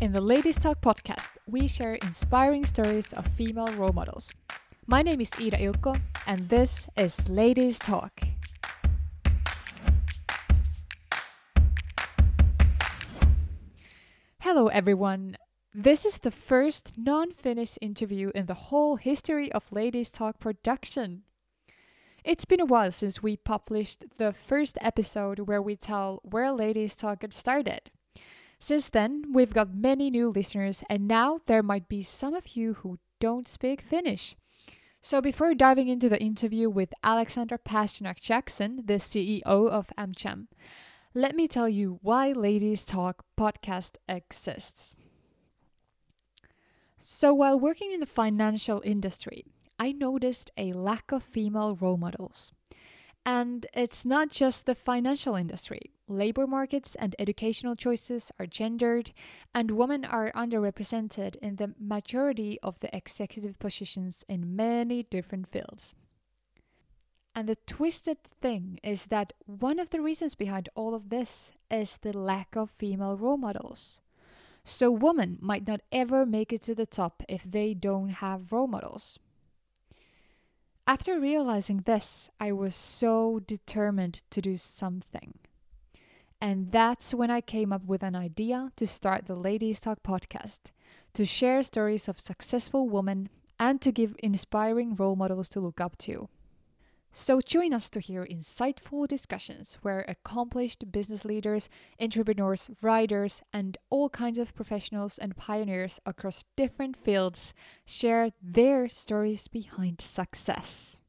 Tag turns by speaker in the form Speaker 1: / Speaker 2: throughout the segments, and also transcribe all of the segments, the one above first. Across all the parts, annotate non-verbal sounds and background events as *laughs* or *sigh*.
Speaker 1: In the Ladies Talk podcast, we share inspiring stories of female role models. My name is Ida Ilko, and this is Ladies Talk. Hello, everyone. This is the first non Finnish interview in the whole history of Ladies Talk production. It's been a while since we published the first episode where we tell where Ladies Talk got started. Since then, we've got many new listeners, and now there might be some of you who don't speak Finnish. So, before diving into the interview with Alexandra Pasternak Jackson, the CEO of AmCham, let me tell you why Ladies Talk podcast exists. So, while working in the financial industry, I noticed a lack of female role models. And it's not just the financial industry. Labor markets and educational choices are gendered, and women are underrepresented in the majority of the executive positions in many different fields. And the twisted thing is that one of the reasons behind all of this is the lack of female role models. So, women might not ever make it to the top if they don't have role models. After realizing this, I was so determined to do something. And that's when I came up with an idea to start the Ladies Talk podcast to share stories of successful women and to give inspiring role models to look up to. So join us to hear insightful discussions where accomplished business leaders, entrepreneurs, writers, and all kinds of professionals and pioneers across different fields share their stories behind success.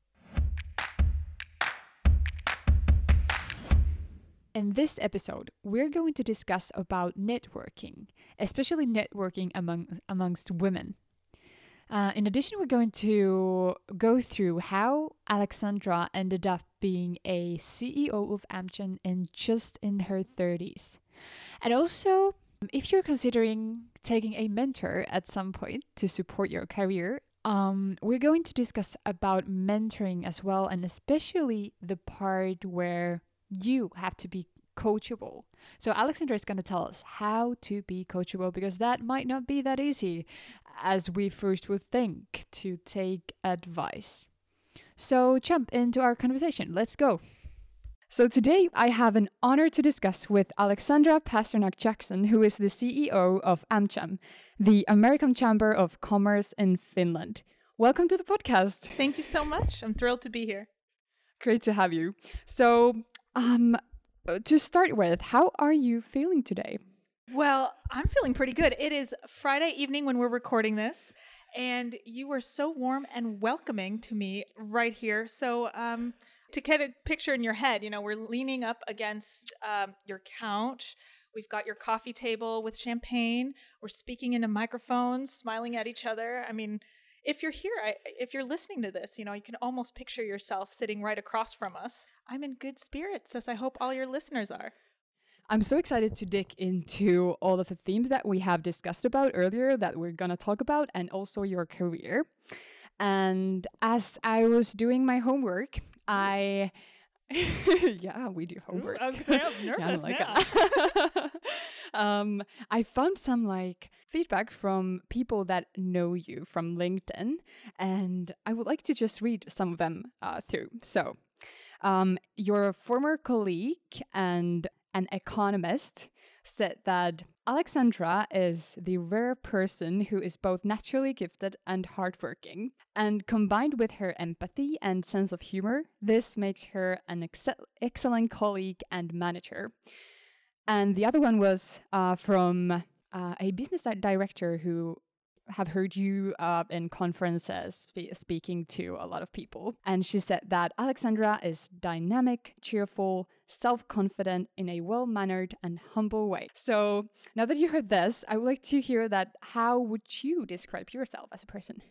Speaker 1: In this episode, we're going to discuss about networking, especially networking among amongst women. Uh, in addition, we're going to go through how Alexandra ended up being a CEO of AmCham in just in her 30s. And also, if you're considering taking a mentor at some point to support your career, um, we're going to discuss about mentoring as well, and especially the part where you have to be coachable. So Alexandra is going to tell us how to be coachable because that might not be that easy as we first would think to take advice. So jump into our conversation. Let's go. So today I have an honor to discuss with Alexandra Pasternak Jackson, who is the CEO of AmCham, the American Chamber of Commerce in Finland. Welcome to the podcast.
Speaker 2: Thank you so much. I'm thrilled to be here.
Speaker 1: Great to have you. So, um, to start with, how are you feeling today?
Speaker 2: Well, I'm feeling pretty good. It is Friday evening when we're recording this, and you were so warm and welcoming to me right here. So, um, to get a picture in your head, you know, we're leaning up against um, your couch. We've got your coffee table with champagne. We're speaking into microphones, smiling at each other. I mean, if you're here, I, if you're listening to this, you know, you can almost picture yourself sitting right across from us. I'm in good spirits, as I hope all your listeners are.
Speaker 1: I'm so excited to dig into all of the themes that we have discussed about earlier that we're going to talk about and also your career. And as I was doing my homework, I *laughs* yeah, we do homework.
Speaker 2: Ooh, I was say, I'm nervous *laughs*
Speaker 1: yeah, I like *laughs* um, I found some like feedback from people that know you from LinkedIn, and I would like to just read some of them uh, through. So, um, your former colleague and an economist, said that Alexandra is the rare person who is both naturally gifted and hardworking. And combined with her empathy and sense of humor, this makes her an excel- excellent colleague and manager. And the other one was uh, from uh, a business director who have heard you uh, in conferences spe- speaking to a lot of people. And she said that Alexandra is dynamic, cheerful, self confident in a well mannered and humble way. So now that you heard this, I would like to hear that how would you describe yourself as a person?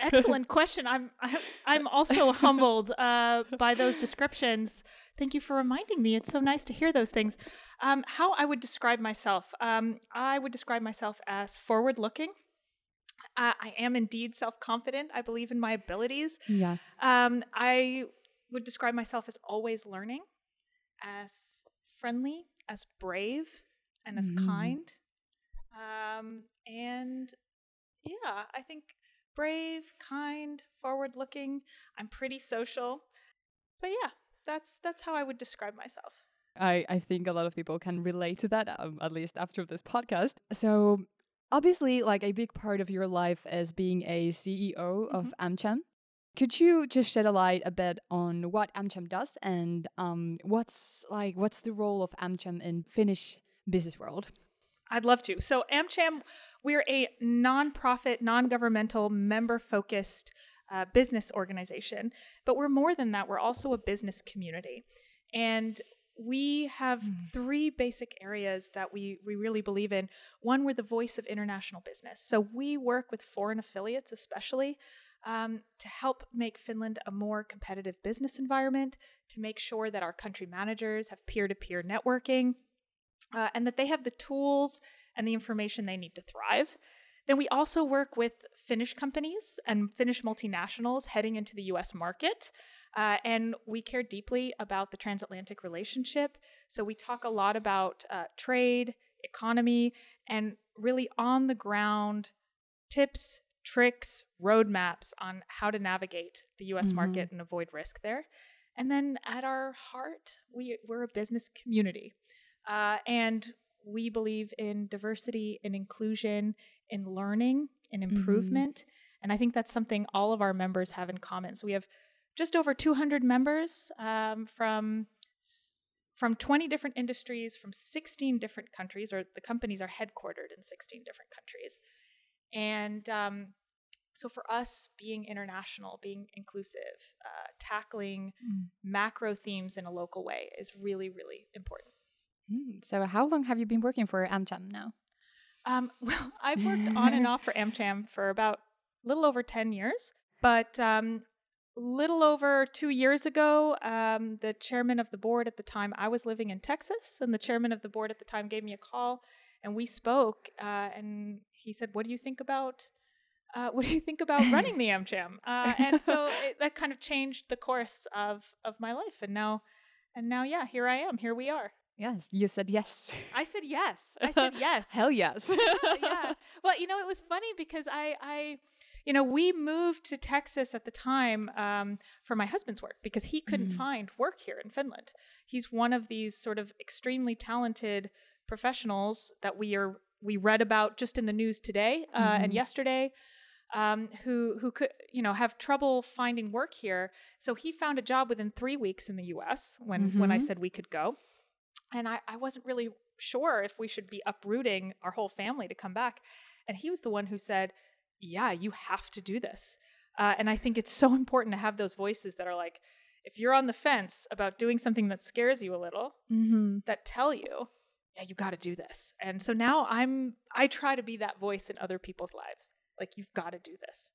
Speaker 2: Excellent *laughs* question. I'm I'm also humbled uh, by those descriptions. Thank you for reminding me. It's so nice to hear those things. Um, how I would describe myself, um, I would describe myself as forward-looking. Uh, I am indeed self-confident. I believe in my abilities.
Speaker 1: Yeah.
Speaker 2: Um, I would describe myself as always learning as friendly, as brave, and as mm. kind. Um, and yeah, I think brave, kind, forward looking. I'm pretty social. But yeah, that's that's how I would describe myself.
Speaker 1: I, I think a lot of people can relate to that, um, at least after this podcast. So, obviously, like a big part of your life is being a CEO mm-hmm. of AmCham. Could you just shed a light a bit on what AmCham does and um, what's like what's the role of AmCham in Finnish business world?
Speaker 2: I'd love to. So AmCham, we're a nonprofit, non-governmental, member-focused uh, business organization, but we're more than that. We're also a business community, and we have mm. three basic areas that we, we really believe in. One, we're the voice of international business. So we work with foreign affiliates, especially, um, to help make Finland a more competitive business environment, to make sure that our country managers have peer to peer networking, uh, and that they have the tools and the information they need to thrive. Then we also work with Finnish companies and Finnish multinationals heading into the US market. Uh, and we care deeply about the transatlantic relationship. So we talk a lot about uh, trade, economy, and really on the ground tips, tricks, roadmaps on how to navigate the US mm-hmm. market and avoid risk there. And then at our heart, we, we're a business community. Uh, and we believe in diversity and inclusion, in learning and mm-hmm. improvement. Mm-hmm. And I think that's something all of our members have in common. So we have just over 200 members um, from from 20 different industries from 16 different countries, or the companies are headquartered in 16 different countries. And um, so for us, being international, being inclusive, uh, tackling mm. macro themes in a local way is really, really important.
Speaker 1: Mm. So, how long have you been working for AmCham now?
Speaker 2: Um, *laughs* well, I've worked on and *laughs* off for AmCham for about a little over 10 years, but um, little over two years ago, um, the chairman of the board at the time, I was living in Texas, and the chairman of the board at the time gave me a call, and we spoke. Uh, and he said, "What do you think about? Uh, what do you think about running the *laughs* AmCham?" Uh, and so it, that kind of changed the course of of my life, and now, and now, yeah, here I am. Here we are.
Speaker 1: Yes, you said yes.
Speaker 2: I said yes. I said *laughs* yes.
Speaker 1: Hell yes. *laughs*
Speaker 2: yeah. Well, you know, it was funny because I, I, you know, we moved to Texas at the time um, for my husband's work because he couldn't mm. find work here in Finland. He's one of these sort of extremely talented professionals that we are we read about just in the news today uh, mm-hmm. and yesterday. Um, who who could you know have trouble finding work here. So he found a job within three weeks in the U.S. when mm-hmm. when I mm-hmm. said we could go and I, I wasn't really sure if we should be uprooting our whole family to come back. And he was the one who said, Yeah, you have to do this. Uh, and I think it's so *laughs* important to have those voices that are like, if you're on the fence about doing something that scares you a little, mm-hmm. that tell you, yeah, you got to do this. And so now I'm, I try to be that voice in other people's lives. Like, you've got to do this.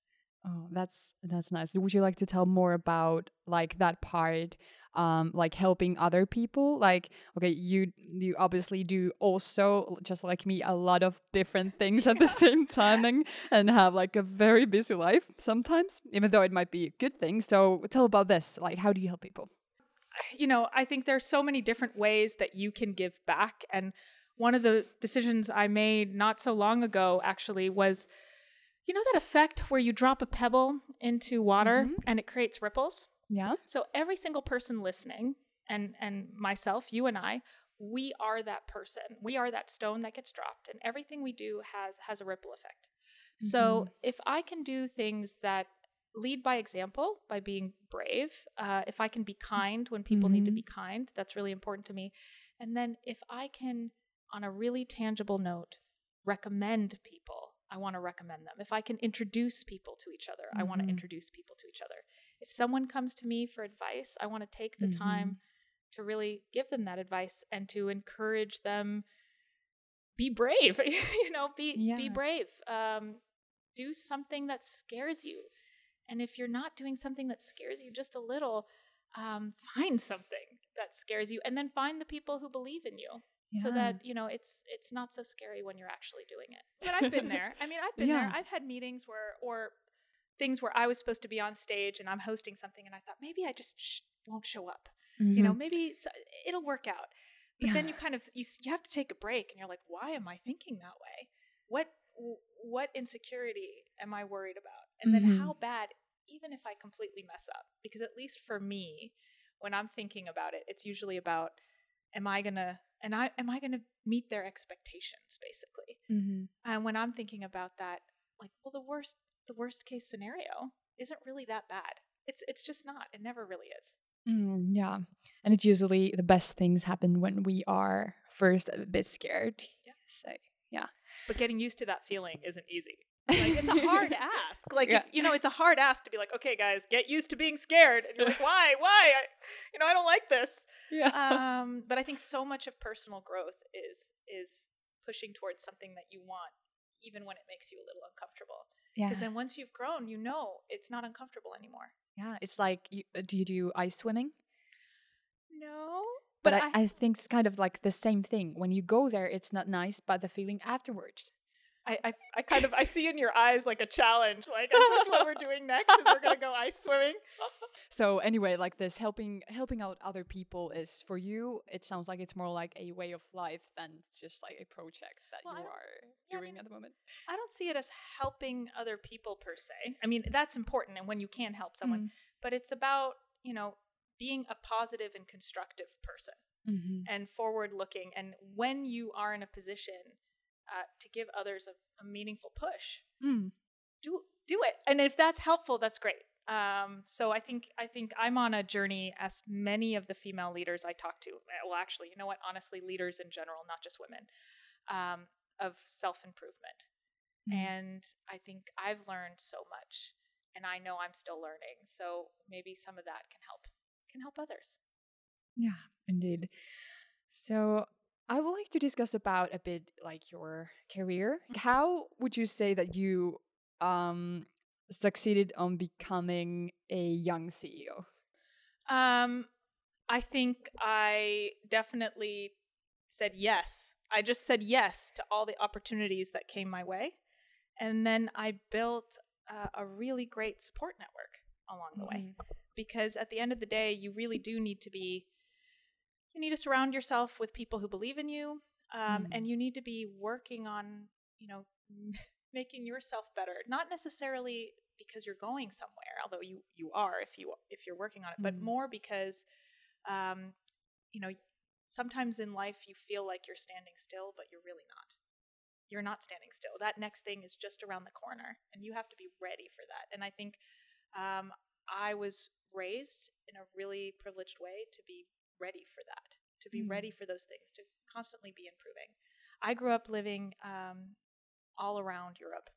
Speaker 1: Oh, that's that's nice. Would you like to tell more about like that part um like helping other people like okay you you obviously do also just like me a lot of different *laughs* things at the same time and, and have like a very busy life sometimes even though it might be a good thing. So tell about this like how do you help people? *sighs*
Speaker 2: You know i think there's so many different ways that you can give back and one of the decisions i made not so long ago actually was you know that effect where you drop a pebble into water mm-hmm. and it creates ripples
Speaker 1: yeah.
Speaker 2: So every single person listening and and myself, you and I, we are that person. We are that stone that gets dropped and everything we do has has a ripple effect. Mm-hmm. So if I can do things that lead by example by being brave, uh, if I can be kind when people mm-hmm. need to mm-hmm. be kind, that's really important to me. And then if I can on a really tangible note recommend people I want to recommend them. If I can introduce people to each other, mm-hmm. I want to introduce people to each other. If someone comes to me for advice, I want to take the mm-hmm. time to really give them that advice and to encourage them be brave, *laughs* you know, be yeah. be brave. Um, do something that scares you. And if you're not doing something that scares you just a little, um, find something that scares you and then find the people who believe in you so that you know it's it's not so scary when you're actually doing it but i've been *laughs* there i mean i've been yeah. there i've had meetings where or things where i was supposed to be on stage and i'm hosting something and i thought maybe i just sh- won't show up mm-hmm. you know mm-hmm. maybe it'll work out but yeah. then you kind of you, you have to take a break and you're like why am i thinking that way what what insecurity am I worried about? And then
Speaker 1: Mhm.
Speaker 2: how bad even if I completely mess up? Because at least for me, when I'm thinking about it, it's usually about am I going to and I am I to meet their expectations basically.
Speaker 1: Mm-hmm.
Speaker 2: And when I'm thinking about that, like well the worst the worst case scenario isn't really that bad. It's it's just not. It never really is.
Speaker 1: Mm, yeah. And it's usually the best things happen when we are first a bit scared.
Speaker 2: Yeah.
Speaker 1: So, yeah.
Speaker 2: But getting used to that feeling isn't easy. Like it's a hard *laughs* ask. Like
Speaker 1: Yeah.
Speaker 2: if, you know, it's a hard ask to be like, okay, guys, get used to being scared. And you're like, *laughs* why, why? I, you know, I don't like this.
Speaker 1: yeah.
Speaker 2: Um, but I think so much of personal growth is is pushing towards something that you want, even when it makes you a little uncomfortable.
Speaker 1: Yeah.
Speaker 2: Because then once you've grown, you know it's not uncomfortable anymore.
Speaker 1: Yeah. It's like, you, uh, do you do ice swimming?
Speaker 2: No,
Speaker 1: But, I, I think it's kind of like the same thing. When you go there, it's not nice, but the feeling afterwards.
Speaker 2: I, I, I kind of I see in your eyes like a challenge. Like, is this what we're doing next? Is we're gonna go ice swimming? *laughs*
Speaker 1: So anyway, like this helping helping out other people is for you. It sounds like it's more like a way of life than just like a project that
Speaker 2: Well,
Speaker 1: you are
Speaker 2: yeah, I
Speaker 1: doing
Speaker 2: mean-
Speaker 1: at the moment.
Speaker 2: I don't see it as helping other people per se. I mean, that's important and when you can help someone, but it's about, you know, being a positive and constructive person
Speaker 1: Mm-hmm.
Speaker 2: and forward looking. And when you are in a position uh, to give others a, a meaningful push,
Speaker 1: Mm.
Speaker 2: do do it. And if that's helpful, that's great. Um, so I think I think I'm on a journey, as many of the female leaders I talk to. uh, Well, actually, you know what? Honestly, leaders in general, not just women, um, of self improvement.
Speaker 1: Mm.
Speaker 2: And I think I've learned so much, and I know I'm still learning. So maybe some of that can help can help others.
Speaker 1: Yeah, indeed. So I would like to discuss about a bit like your career. How would you say that you um succeeded on becoming a young CEO?
Speaker 2: Um, I think I definitely said yes. I just said yes to all the opportunities that came my way. And then I built uh, a really great support network along the way. Because at the end of the day, you really do need to be, you need to surround yourself with people who believe in you. Um,
Speaker 1: Mm.
Speaker 2: And you need to be working on, you know, *laughs* making yourself better. Not necessarily because you're going somewhere, although you you are if you if you're working on it, but
Speaker 1: Mm.
Speaker 2: more because, um, you know, sometimes in life you feel like you're standing still, but you're really not. You're not standing still. That next thing is just around the corner, and you have to be ready for that. And I think um, I was raised in a really privileged way to be ready for that, to be
Speaker 1: Mm.
Speaker 2: ready for those things, to constantly be improving. I grew up living um, all around Europe.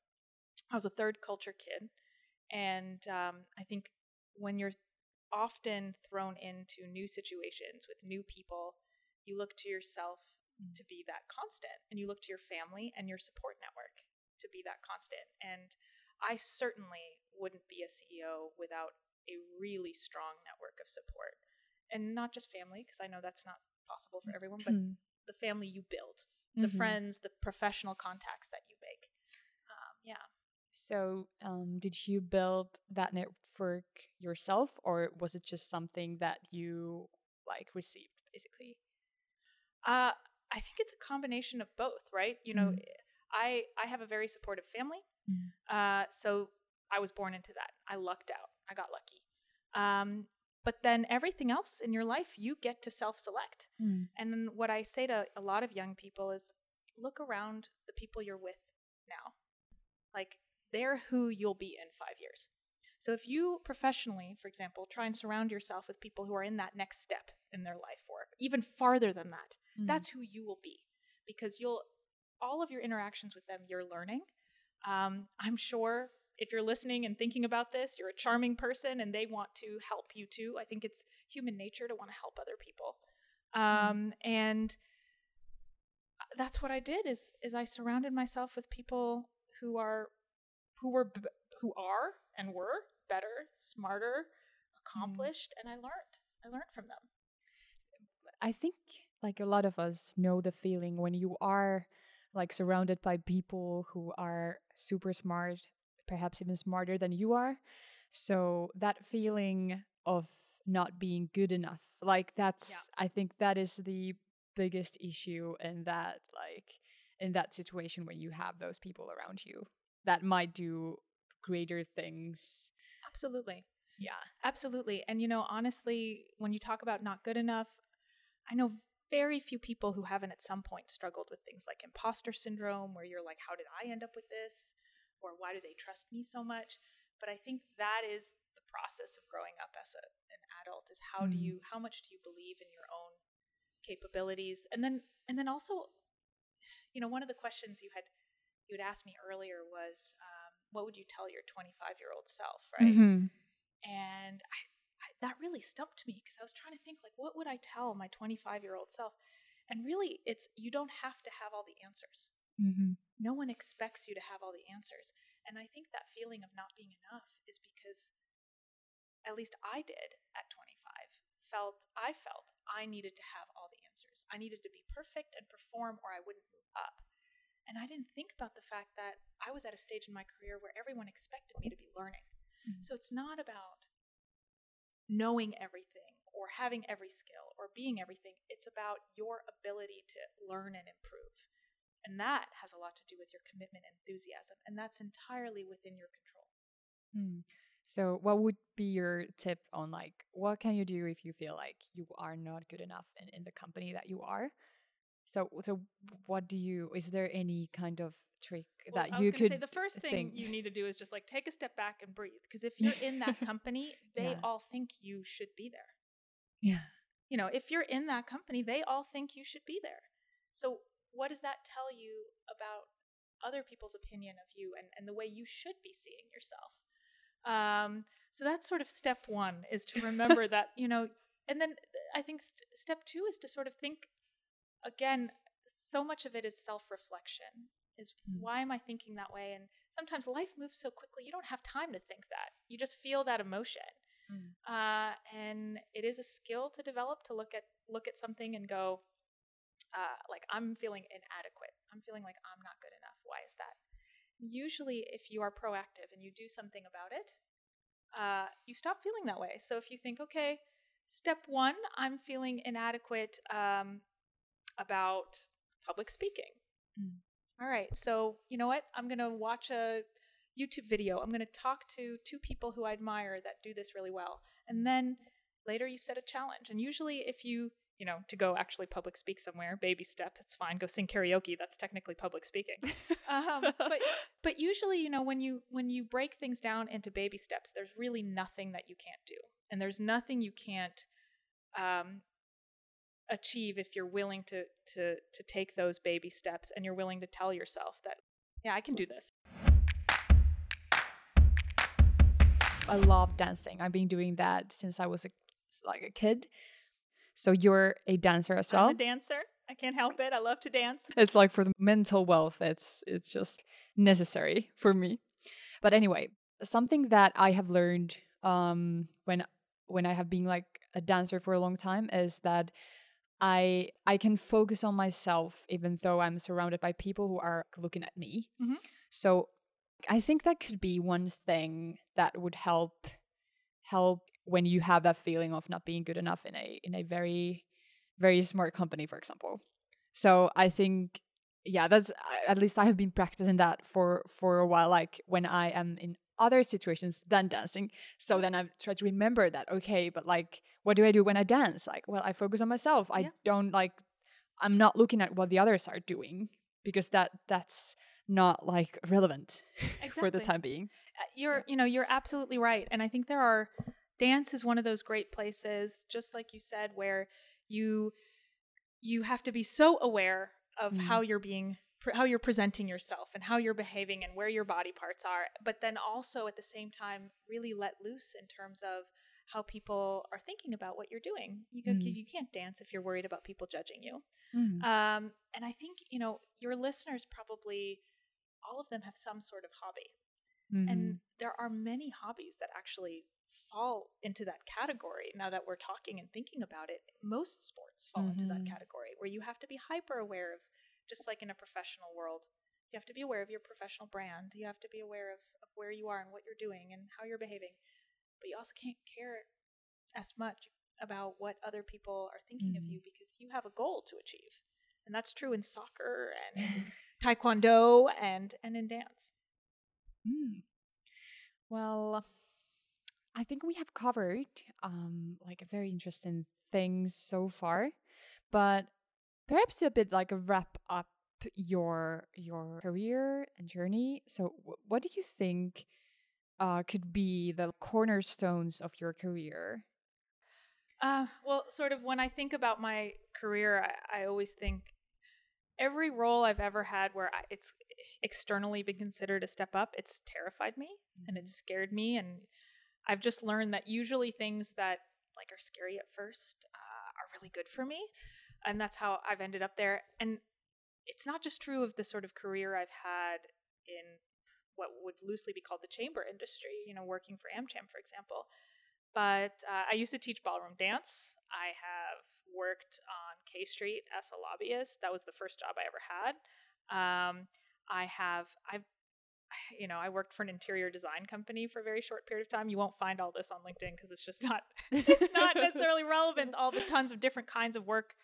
Speaker 2: I was a third culture kid. And um, I think when you're often thrown into new situations with new people, you look to yourself
Speaker 1: Mm.
Speaker 2: to be that constant, and you look to your family and your support network to be that constant. And I certainly wouldn't be a CEO without a really strong network of support. And not just family, because I know that's not possible for everyone, but
Speaker 1: Hmm.
Speaker 2: the family you build, the
Speaker 1: Mhm.
Speaker 2: friends, the professional contacts that you make. Um, yeah.
Speaker 1: So, um, did you build that network yourself, or was it just something that you like received, basically?
Speaker 2: Uh, I think it's a combination of both, right? You know,
Speaker 1: Mm.
Speaker 2: I I have a very supportive family,
Speaker 1: Mm.
Speaker 2: uh, so I was born into that. I lucked out. I got lucky. Um, but then everything else in your life, you get to self-select.
Speaker 1: Mm.
Speaker 2: And what I say to a lot of young people is, look around the people you're with now. Like they're who you'll be in five years. So if you professionally, for example, try and surround yourself with people who are in that next step in their life or even farther than that,
Speaker 1: Mm.
Speaker 2: that's who you will be because you'll all of your interactions with them you're learning um, i'm sure if you're listening and thinking about this you're a charming person and they want to help you too. I think it's human nature to want to help other people. Mm-hmm. Um, and uh, that's what i did is is i surrounded myself with people who are who were who are and were better smarter mm-hmm. accomplished and i learned i learned from them.
Speaker 1: I think like a lot of us know the feeling when you are like surrounded by people who are super smart, perhaps even smarter than you are. So that feeling of not being good enough, like that's I think that is the biggest issue in that like in that situation when you have those people around you that might do greater things.
Speaker 2: Absolutely.
Speaker 1: Yeah.
Speaker 2: Absolutely. And you know, honestly, when you talk about not good enough, I know very few people who haven't at some point struggled with things like imposter syndrome, where you're like, how did I end up with this? Or why do they trust me so much? But I think that is the process of growing up as a, an adult is how mm. do you how much do you believe in your own capabilities? And then and then also, you know, one of the questions you had you had asked me earlier was, um, what would you tell your 25 year old self, right? Mm-hmm. And I, I, that really stumped me because I was trying to think like, what would I tell my 25 year old self? And really, it's you don't have to have all the answers. Mm-hmm. No one expects you to have all the answers. And I think that feeling of not being enough is because, at least I did at 25, felt I felt I needed to have all the answers. I needed to be perfect and perform, or I wouldn't move up. And I didn't think about the fact that I was at a stage in my career where everyone expected me to be learning. Mm-hmm. So it's not about knowing everything or having every skill or being everything. It's about your ability to learn and improve. And that has a lot to do with your commitment and enthusiasm. And that's entirely within your control.
Speaker 1: Mm. So, what would be your tip on like what can you do if you feel like you are not good enough in, in the company that you are? So, so what do you? Is there any kind of trick well, that you could? Say
Speaker 2: the first thing think. you need to do is just like take a step back and breathe. Because if you're in that *laughs* company, they yeah. all think you should be there.
Speaker 1: Yeah.
Speaker 2: You know, if you're in that company, they all think you should be there. So, what does that tell you about other people's opinion of you and, and the way you should be seeing yourself? Um, so that's sort of step one is to remember *laughs* that, you know, and then I think st- step two is to sort of think again, so much of it is self reflection is mm. why am I thinking that way? And sometimes life moves so quickly, you don't have time to think that. You just feel that emotion. Mm. Uh, and it is a skill to develop to look at look at something and go, uh, like I'm feeling inadequate. I'm feeling like I'm not good enough. Why is that? Usually, if you are proactive and you do something about it, uh, you stop feeling that way. So if you think, okay, step one, I'm feeling inadequate. Um, about public speaking. Mm. All right, so you know what? I'm going to watch a YouTube video. I'm going to talk to two people who I admire that do this really well. And then later you set a challenge. And usually, if you, you know, to go actually public speak somewhere, baby step, it's fine. Go sing karaoke. That's technically public speaking. *laughs* um, but but usually, you know, when you when you break things down into baby steps, there's really nothing that you can't do, and there's nothing you can't um, achieve if you're willing to to to take those baby steps and you're willing to tell yourself that yeah i can do this
Speaker 1: i love dancing i've been doing that since i was a, like a kid so you're a dancer as well
Speaker 2: I'm a dancer. I can't help it. I love to dance.
Speaker 1: It's like for the mental wealth it's it's just necessary for me. But anyway something that i have learned um when when i have been like a dancer for a long time is that I I can focus on myself even though I'm surrounded by people who are looking at me. Mm-hmm. So I think that could be one thing that would help help when you have that feeling of not being good enough in a in a very very smart company for example. So I think yeah, that's at least I have been practicing that for for a while like when I am in other situations than dancing. So then I've tried to remember that, okay, but like, what do I do when I dance? Like, well, I focus on myself. I don't like, I'm not looking at what the others are doing because that that's not like relevant exactly. *laughs* for the time being.
Speaker 2: Uh, you're, you know, you're absolutely right. And I think there are, dance is one of those great places, just like you said, where you, you have to be so aware of mm. how you're being how you're presenting yourself and how you're behaving and where your body parts are but then also at the same time really let loose in terms of how people are thinking about what you're doing you, mm. you can't dance if you're worried about people judging you mm. um, and i think you know your listeners probably all of them have some sort of hobby mm-hmm. and there are many hobbies that actually fall into that category now that we're talking and thinking about it most sports fall mm-hmm. into that mm-hmm. category where you have to be hyper aware of just like in a professional world. You have to be aware of your professional brand. You have to be aware of, of where you are and what you're doing and how you're behaving. But you also can't care as much about what other people are thinking mm. of you because you have a goal to achieve. And that's true in soccer and *laughs* taekwondo and and in dance.
Speaker 1: Mm. Well, I think we have covered um, like a very interesting things so far, but perhaps a bit like a wrap up your your career and journey. So, w- what do you think uh, could be the cornerstones of your career?
Speaker 2: Uh, well, sort of when I think about my career, I, I always think every role I've ever had where I, it's externally been considered a step up, it's terrified me mm-hmm. and it's scared me. And I've just learned that usually things that like are scary at first uh, are really good for me. And that's how I've ended up there. And it's not just true of the sort of career I've had in what would loosely be called the chamber industry, you know, working for AmCham, for example. But uh, I used to teach ballroom dance. I have worked on K Street as a lobbyist. That was the first job I ever had. Um, I have, I've, *sighs* you know, I worked for an interior design company for a very short period of time. You won't find all this on LinkedIn because it's just not, *laughs* *laughs* it's not necessarily relevant. All the tons of different kinds of work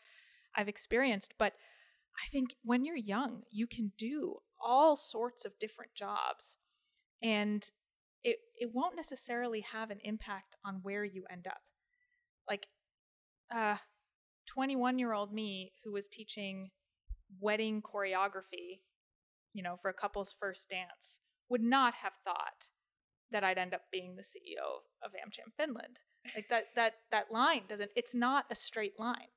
Speaker 2: I've experienced. But I think when you're young, you can do all sorts of different jobs. And it it won't necessarily have an impact on where you end up. Like uh 21 year old me who was teaching wedding choreography, you know, for a couple's first dance, would not have thought that I'd end up being the CEO of AmCham Finland. Like that that that line doesn't it's not a straight line.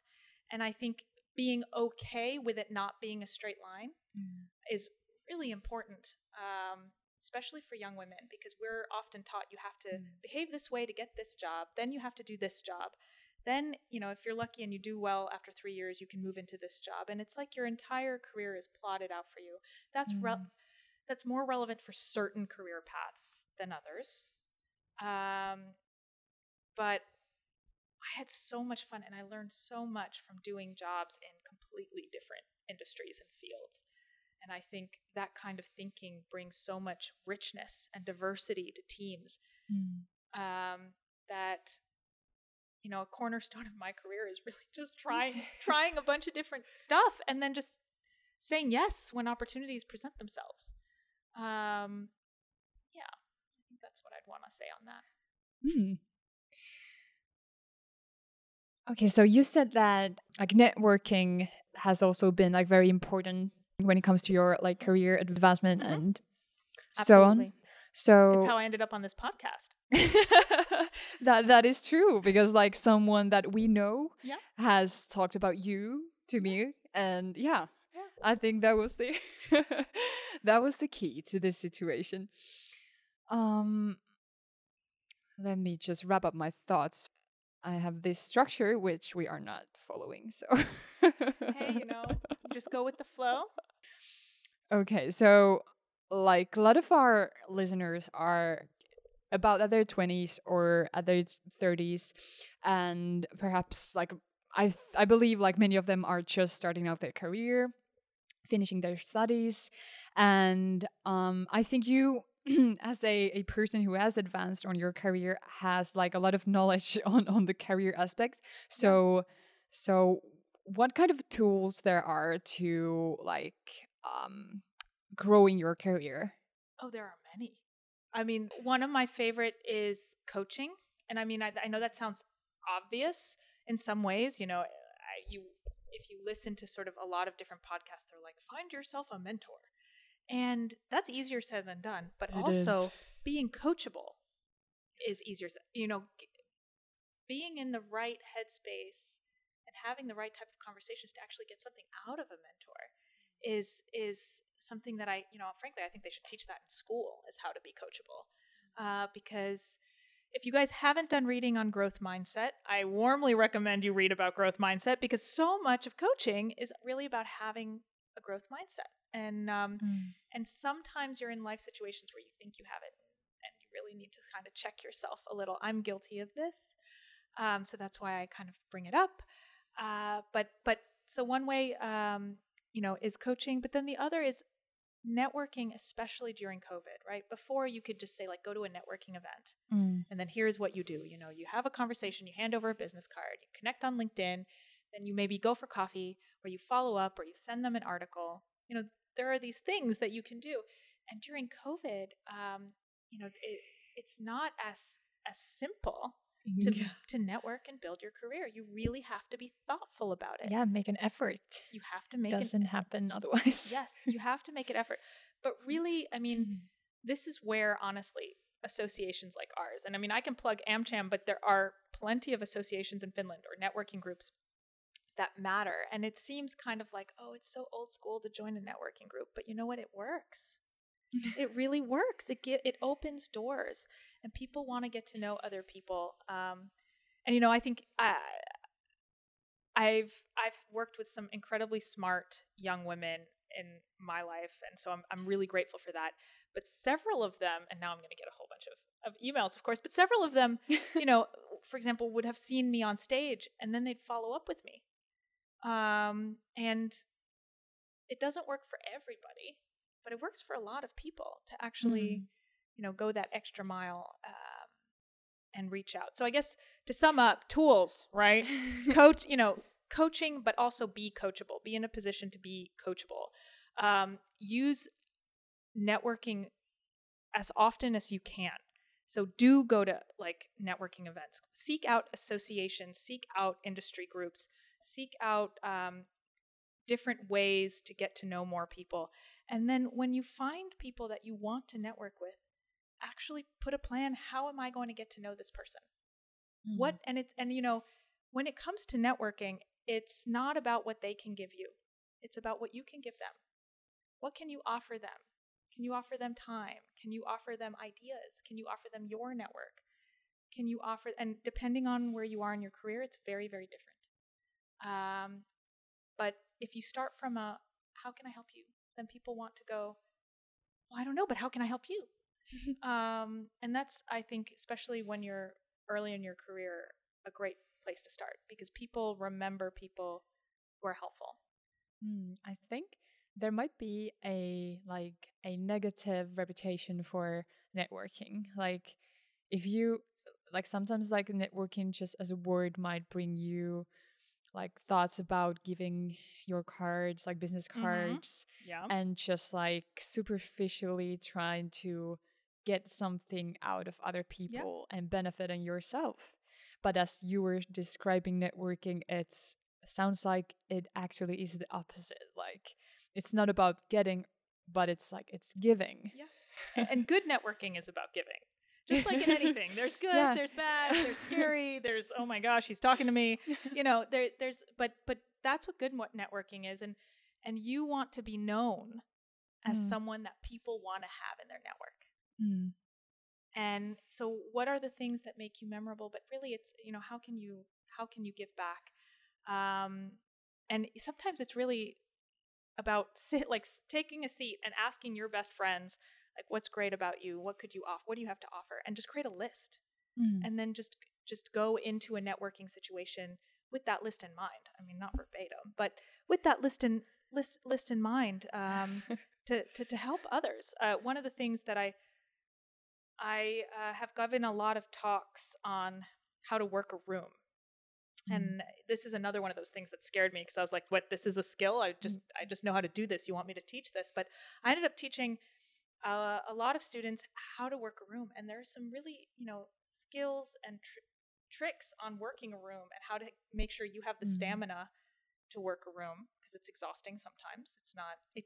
Speaker 2: And I think being okay with it not being a straight line mm. is really important. Um, especially for young women, because we're often taught you have to mm. behave this way to get this job, then you have to do this job. Then, you know, if you're lucky and you do well after three years, you can move into this job. And it's like your entire career is plotted out for you. That's mm. re- that's more relevant for certain career paths than others. Um, but I had so much fun and I learned so much from doing jobs in completely different industries and fields. And I think that kind of thinking brings so much richness and diversity to teams mm. um, that you know a cornerstone *laughs* of my career is really *laughs* just trying trying a bunch of different stuff and then just saying yes when opportunities present themselves. Um, yeah, I think that's what I'd want to say on that.
Speaker 1: Mm. Okay, so you said that like networking has also been like very important when it comes to your like career advancement mm-hmm. and Absolutely. so on. So
Speaker 2: it's how I ended up on this podcast. *laughs*
Speaker 1: that that is true because like someone that we know
Speaker 2: yeah.
Speaker 1: has talked about you to me and yeah, yeah. I think that was the *laughs* that was the key to this situation. Um let me just wrap up my thoughts. I have this structure which we are not following. So
Speaker 2: hey, you know, *laughs* just go with the flow.
Speaker 1: Okay, so like a lot of our listeners are about at their 20s or at their 30s and perhaps like I th- I believe like many of them are just starting out their career, finishing their studies and um I think you *clears throat* as a, a person who has advanced on your career has like a lot of knowledge *laughs* on on the career aspect. So yeah. so what kind of tools there are to like um, growing your career?
Speaker 2: Oh, there are many. I mean, one of my favorite is coaching, and I mean, I, I know that sounds obvious in some ways. You know, I, you if you listen to sort of a lot of different podcasts, they're like, find yourself a mentor, and that's easier said than done. But it also, is. being coachable is easier. You know, being in the right headspace and having the right type of conversations to actually get something out of a mentor is is something that I, you know, frankly, I think they should teach that in school is how to be coachable. Uh, because if you guys haven't done reading on growth mindset, I warmly recommend you read about growth mindset because so much of coaching is really about having a growth mindset. And um, mm. and sometimes you're in life situations where you think you have it, and you really need to kind of check yourself a little. I'm guilty of this, um, so that's why I kind of bring it up. Uh, but but so one way um, you know, is coaching, but then the other is networking, especially during COVID, right? Before you could just say, like, go to a networking event mm. and then here's what you do. You know, you have a conversation, you hand over a business card, you connect on LinkedIn, then you maybe go for coffee or you follow up or you send them an article. You know, there are these things that you can do. And during COVID, um, you know, it, it's not as as simple to
Speaker 1: yeah.
Speaker 2: to network and build your career. You really have to be thoughtful about it.
Speaker 1: yeah, make an effort.
Speaker 2: You have to make it.
Speaker 1: Doesn't happen otherwise.
Speaker 2: yes, you have to make an effort. But really, I mean,
Speaker 1: Mhm.
Speaker 2: this is where honestly associations like ours, and I mean, I can plug AmCham, but there are plenty of associations in Finland or networking groups that matter. And it seems kind of like, oh, it's so old school to join a networking group, but you know what? It works. *laughs* it really works. It get, it opens doors, and people want to get to know other people. Um, and you know, I think uh, I've I've worked with some incredibly smart young women in my life, and so I'm I'm really grateful for that. But several of them, and now I'm going to get a whole bunch of of emails, of course. But several of them, *laughs* you know, for example, would have seen me on stage, and then they'd follow up with me. Um, and it doesn't work for everybody, but it works for a lot of people to actually, you know, go that extra mile um, and reach out. So I guess to sum up, tools, right? *laughs* Coach, you know, coaching, but also be coachable. Be in a position to be coachable. Um, use networking as often as you can. So do go to like networking events. Seek out associations. Seek out industry groups. Seek out um, different ways to get to know more people. And then when you find people that you want to network with, actually put a plan. How am I going to get to know this person?
Speaker 1: Mm.
Speaker 2: What and it's and you know, when it comes to networking, it's not about what they can give you. It's about what you can give them. What can you offer them? Can you offer them time? Can you offer them ideas? Can you offer them your network? Can you offer and depending on where you are in your career, it's very very different. Um, but if you start from a how can I help you? Then people want to go, well, I don't know, but how can I help you? *laughs* um, and that's I think especially when you're early in your career a great place to start because people remember people who are helpful.
Speaker 1: Mm, I think there might be a like a negative reputation for networking. Like if you like sometimes like networking just as a word might bring you like thoughts about giving your cards, like business
Speaker 2: Mhm.
Speaker 1: cards,
Speaker 2: Yeah.
Speaker 1: and just like superficially trying to get something out of other people and benefiting yourself. But as you were describing networking, it sounds like it actually is the opposite. Like it's not about getting, but it's like it's giving. Yeah. *laughs*
Speaker 2: and good networking is about giving. Just like in *laughs* anything, there's good,
Speaker 1: Yeah.
Speaker 2: there's bad, there's *laughs* scary, there's oh my gosh, he's talking to me. *laughs* You know, there there's but but that's what good networking is and and you want to be known as
Speaker 1: Mm.
Speaker 2: someone that people want to have in their network.
Speaker 1: Mm.
Speaker 2: And so what are the things that make you memorable? But really it's, you know, how can you how can you give back? Um and sometimes it's really about sit like taking a seat and asking your best friends like what's great about you? What could you offer? What do you have to offer? And just create a list.
Speaker 1: Mm.
Speaker 2: And then just just go into a networking situation with that list in mind. I mean, not verbatim, but with that list in list list in mind um, *laughs* to, to to help others. Uh, one of the things that I I uh, have given a lot of talks on how to work a room. And this is another one of those things that scared me because I was like, "What? This is a skill? I just, I just know how to do this. You want me to teach this?" But I ended up teaching uh, a lot of students how to work a room, and there's some really, you know, skills and tr- tricks on working a room and how to make sure you have the
Speaker 1: Mhm.
Speaker 2: stamina to work a room because it's exhausting sometimes. It's not, it,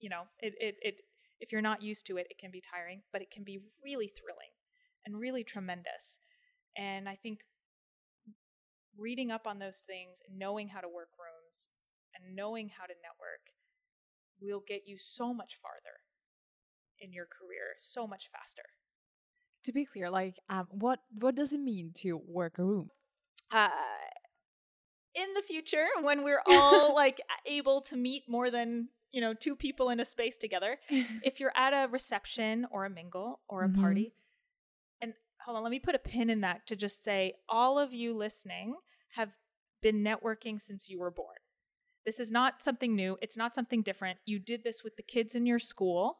Speaker 2: you know, it, it, it. If you're not used to it, it can be tiring, but it can be really thrilling and really tremendous. And I think reading up on those things and knowing how to work rooms and knowing how to network will get you so much farther in your career, so much faster.
Speaker 1: To be clear, like um, what what does it mean to work a room?
Speaker 2: Uh, in the future, *laughs* when we're all *laughs* like able to meet more than you know two people in a space together, *laughs* if you're at a reception or a mingle or a
Speaker 1: Mhm.
Speaker 2: party, and hold on, let me put a pin in that to just say all of you listening have been networking since you were born. This is not something new, it's not something different. You did this with the kids in your school.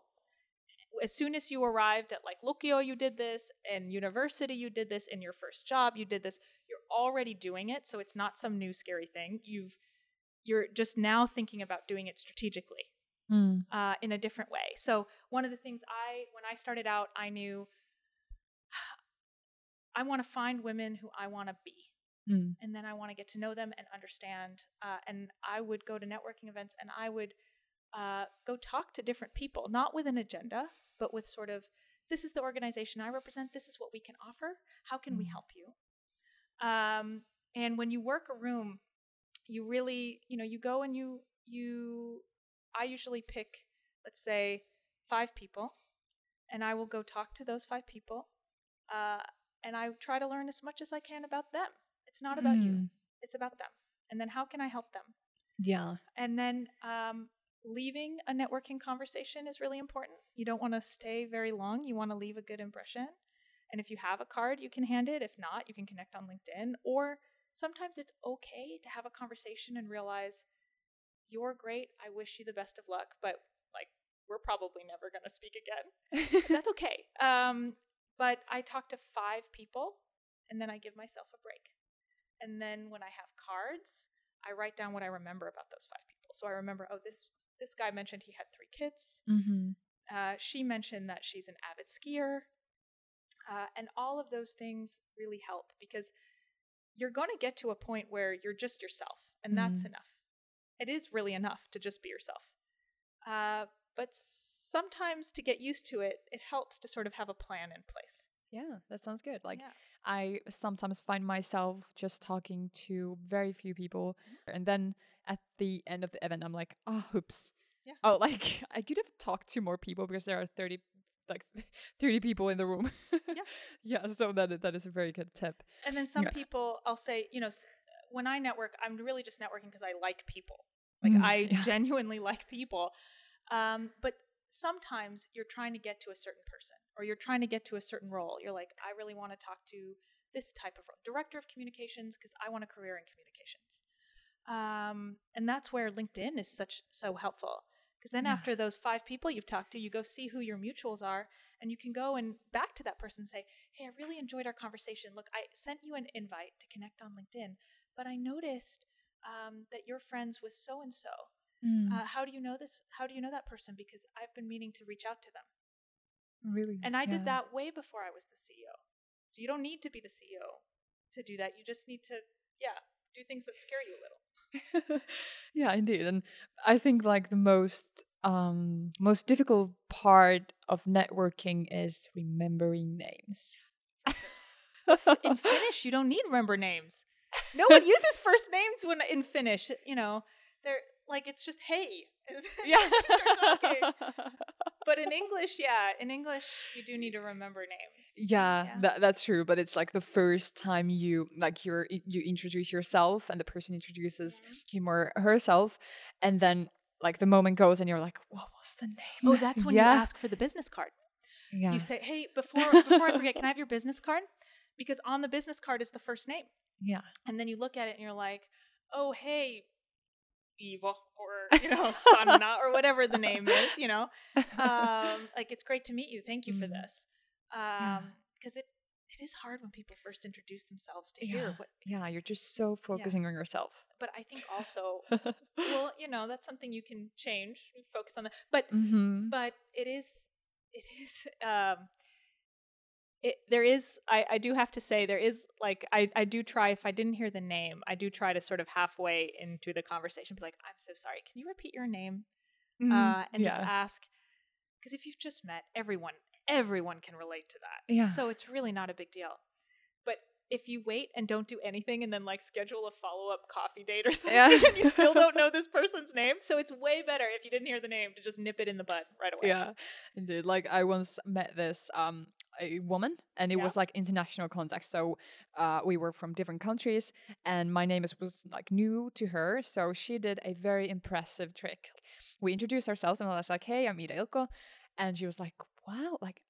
Speaker 2: As soon as you arrived at like Lukio, you did this, in university, you did this, in your first job, you did this. You're already doing it, so it's not some new scary thing. You've you're just now thinking about doing it strategically
Speaker 1: Mm.
Speaker 2: uh, in a different way. So one of the things I, when I started out, I knew *sighs* I want to find women who I want to be,
Speaker 1: Mm.
Speaker 2: and then I want to get to know them and understand. Uh, and I would go to networking events, and I would uh, go talk to different people, not with an agenda, but with sort of, this is the organization I represent. This is what we can offer. How can we
Speaker 1: Mm.
Speaker 2: help you? Um, and when you work a room, you really, you know, you go and you you. I usually pick, let's say, five people, and I will go talk to those five people, uh, and I try to learn as much as I can about them. It's not about you;
Speaker 1: Mm.
Speaker 2: it's about them. And then how can I help them?
Speaker 1: Yeah.
Speaker 2: And then um, leaving a networking conversation is really important. You don't want to stay very long. You want to leave a good impression. And if you have a card, you can hand it. If not, you can connect on LinkedIn. Or sometimes it's okay to have a conversation and realize you're great. I wish you the best of luck, but like we're probably never going to speak again. That's *laughs* okay. Um, but I talk to five people and then I give myself a break. And then when I have cards, I write down what I remember about those five people. So I remember, oh, this this guy mentioned he had three kids.
Speaker 1: mm-hmm.
Speaker 2: Uh, she mentioned that she's an avid skier. Uh, and all of those things really help because you're going to get to a point where you're just yourself, and that's
Speaker 1: Mm.
Speaker 2: enough. It is really enough to just be yourself. Uh, but sometimes to get used to it, it helps to sort of have a plan in place.
Speaker 1: Yeah, that sounds good. Like
Speaker 2: Yeah.
Speaker 1: I sometimes find myself just talking to very few people, and then at the end of the event, I'm like, oh, oops.
Speaker 2: Yeah.
Speaker 1: Oh, like *laughs* I could have talked to more people because there are thirty, like *laughs* thirty people in the room.
Speaker 2: Yeah. *laughs*
Speaker 1: yeah. So that that is a very good tip.
Speaker 2: And then some
Speaker 1: Yeah.
Speaker 2: people, I'll say, you know, when I network, I'm really just networking because I like people. Like
Speaker 1: Mm,
Speaker 2: I
Speaker 1: yeah.
Speaker 2: genuinely like people. Um, but sometimes you're trying to get to a certain person or you're trying to get to a certain role. You're like, I really want to talk to this type of role, director of communications, because I want a career in communications. Um, and that's where LinkedIn is such so helpful. Because then
Speaker 1: Yeah.
Speaker 2: after those five people you've talked to, you go see who your mutuals are, and you can go and back to that person and say, "Hey, I really enjoyed our conversation. Look, I sent you an invite to connect on LinkedIn, but I noticed um, that you're friends with so and so.
Speaker 1: Mm.
Speaker 2: Uh, How do you know this? How do you know that person? Because I've been meaning to reach out to them,
Speaker 1: really.
Speaker 2: and I did that way before I was the CEO. So you don't need to be the CEO to do that. You just need to, yeah, do things that scare you a little. *laughs*
Speaker 1: yeah, indeed. And I think like the most um most difficult part of networking is remembering names.
Speaker 2: in *laughs* Finnish, you don't need remember names. No one *laughs* uses first names when in Finnish. You know, they're like it's just hey. *laughs*
Speaker 1: yeah.
Speaker 2: you. *laughs* But in English, yeah, in English, you do need to remember names.
Speaker 1: yeah,
Speaker 2: Yeah.
Speaker 1: That, that's true. But it's like the first time you like you're you introduce yourself and the person introduces
Speaker 2: Mhm.
Speaker 1: him or herself, and then like the moment goes and you're like, what was the *laughs* name?
Speaker 2: Oh, that's when
Speaker 1: yeah.
Speaker 2: you ask for the business card.
Speaker 1: Yeah.
Speaker 2: You say, "Hey, before before I forget, can I have your business card?" Because on the business card is the first name,
Speaker 1: yeah.
Speaker 2: and then you look at it and you're like, "Oh, hey, Eva," or *laughs* you know, Sanna, or whatever the name is. You know, um, *laughs* like it's great to meet you. Thank you for
Speaker 1: Mm.
Speaker 2: this. Um, because it it is hard when people first introduce themselves to hear
Speaker 1: Yeah.
Speaker 2: what.
Speaker 1: yeah, you're just so focusing on yourself.
Speaker 2: But I think also, *laughs* well, you know, that's something you can change. Focus on that, but
Speaker 1: mm-hmm.
Speaker 2: but it is it is um it there is I, I do have to say there is like I, I do try if I didn't hear the name, I do try to sort of halfway into the conversation be like, I'm so sorry, can you repeat your name? Uh and just
Speaker 1: Mm-hmm.
Speaker 2: ask because if you've just met everyone everyone can relate to that.
Speaker 1: Yeah.
Speaker 2: So it's really not a big deal. But if you wait and don't do anything and then like schedule a follow up coffee date or *laughs* something
Speaker 1: Yeah.
Speaker 2: and you still *laughs* don't know this person's name, so it's way better if you didn't hear the name to just nip it in the bud right away.
Speaker 1: Yeah, indeed. Like I once met this um a woman, and it
Speaker 2: Yeah.
Speaker 1: was like international context. So uh, we were from different countries, and my name is, was like new to her. So she did a very impressive trick. We introduced ourselves, and I was like, "Hey, I'm Ida Ilko," and she was like, "Wow, like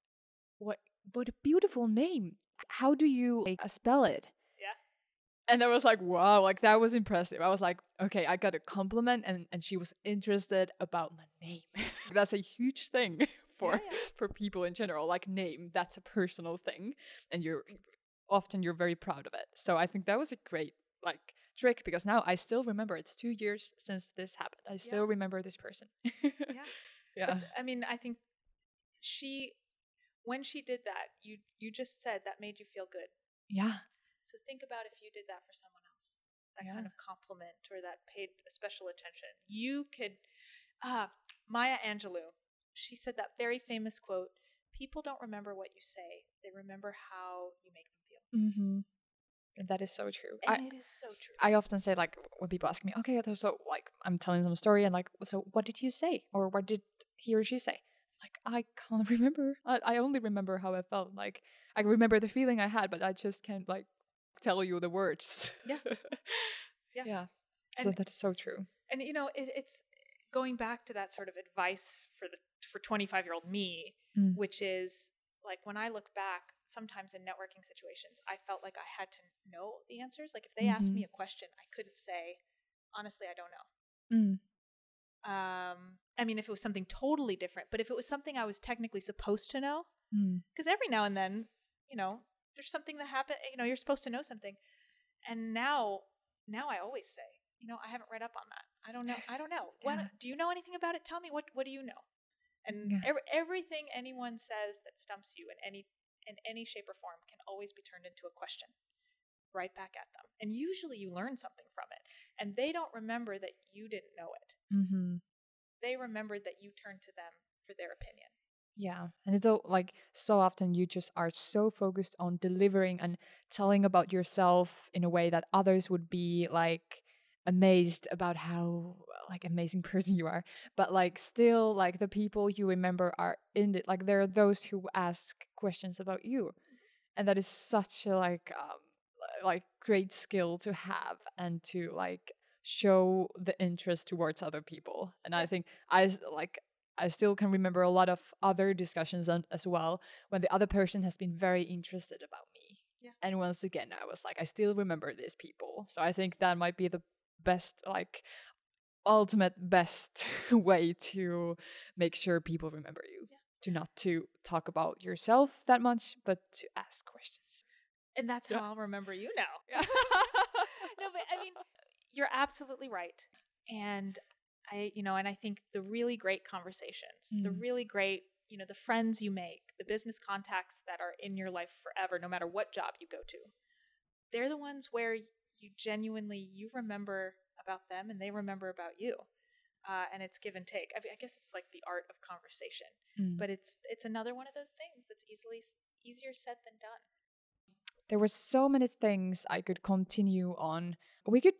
Speaker 1: what what a beautiful name. How do you like, uh, spell it?"
Speaker 2: Yeah.
Speaker 1: And I was like, wow, like that was impressive. I was like, okay, I got a compliment and, and she was interested about my name. *laughs* that's a huge thing for
Speaker 2: Yeah, yeah. *laughs*
Speaker 1: for people in general. Like name, that's a personal thing. And you're often you're very proud of it. So I think that was a great like trick because now I still remember. It's two years since this happened. I still
Speaker 2: Yeah.
Speaker 1: remember this person.
Speaker 2: Yeah. *laughs*
Speaker 1: yeah.
Speaker 2: But, I mean, I think she, when she did that, you you just said that made you feel good.
Speaker 1: yeah.
Speaker 2: So think about if you did that for someone else, that kind of compliment or that paid special attention. You could, uh, Maya Angelou, she said that very famous quote People don't remember what you say, they remember how you make them feel.
Speaker 1: Mm-hmm. That is so true. I,
Speaker 2: it is so true.
Speaker 1: I often say like when people ask me, okay, so like I'm telling them a story and like, so what did you say or what did he or she say? Like I can't *laughs* remember. I, I only remember how I felt. Like I remember the feeling I had, but I just can't like tell you the words.
Speaker 2: Yeah. *laughs* Yeah.
Speaker 1: Yeah. So that is so true.
Speaker 2: and you know, it, it's going back to that sort of advice for the for 25 year old me,
Speaker 1: Mm.
Speaker 2: which is like when I look back, sometimes in networking situations, I felt like I had to know the answers. Like if they asked me a question, I couldn't say, honestly, I don't know.
Speaker 1: Mm.
Speaker 2: Um, I mean, if it was something totally different, but if it was something I was technically supposed to know,
Speaker 1: Mm.
Speaker 2: because every now and then, you know, there's something that happened. You know, you're supposed to know something, and now, now I always say, you know, I haven't read up on that. I don't know. I don't know. What
Speaker 1: Yeah.
Speaker 2: do you know anything about it? Tell me. What What do you know? And
Speaker 1: Yeah.
Speaker 2: ev- everything anyone says that stumps you in any in any shape or form can always be turned into a question right back at them. And usually you learn something from it. And they don't remember that you didn't know it.
Speaker 1: Mm-hmm.
Speaker 2: They remembered that you turned to them for their opinion.
Speaker 1: Yeah. And it's all like so often you just are so focused on delivering and telling about yourself in a way that others would be like amazed about how like amazing *laughs* person you are. But like still like the people you remember are in it. Like there are those who ask questions about you. And that is such a like um like great skill to have and to like show the interest towards other people. And I think i like I still can remember a lot of other discussions on, as well when the other person has been very interested about me.
Speaker 2: Yeah.
Speaker 1: And once again, I was like, I still remember these people. So I think that might be the best, like, ultimate best *laughs* way to make sure people remember you.
Speaker 2: Yeah.
Speaker 1: To not to talk about yourself that much, but to ask questions.
Speaker 2: And that's
Speaker 1: Yeah.
Speaker 2: how I'll remember you now. *laughs* no, but I mean, you're absolutely right. And I, you know, and I think the really great conversations, the
Speaker 1: Mm.
Speaker 2: really great, you know, the friends you make, the business contacts that are in your life forever, no matter what job you go to, they're the ones where you genuinely you remember about them and they remember about you. Uh, and it's give and take. I, mean, I guess it's like the art of conversation,
Speaker 1: Mm.
Speaker 2: but it's it's another one of those things that's easily easier said than done.
Speaker 1: there were so many things I could continue on. We could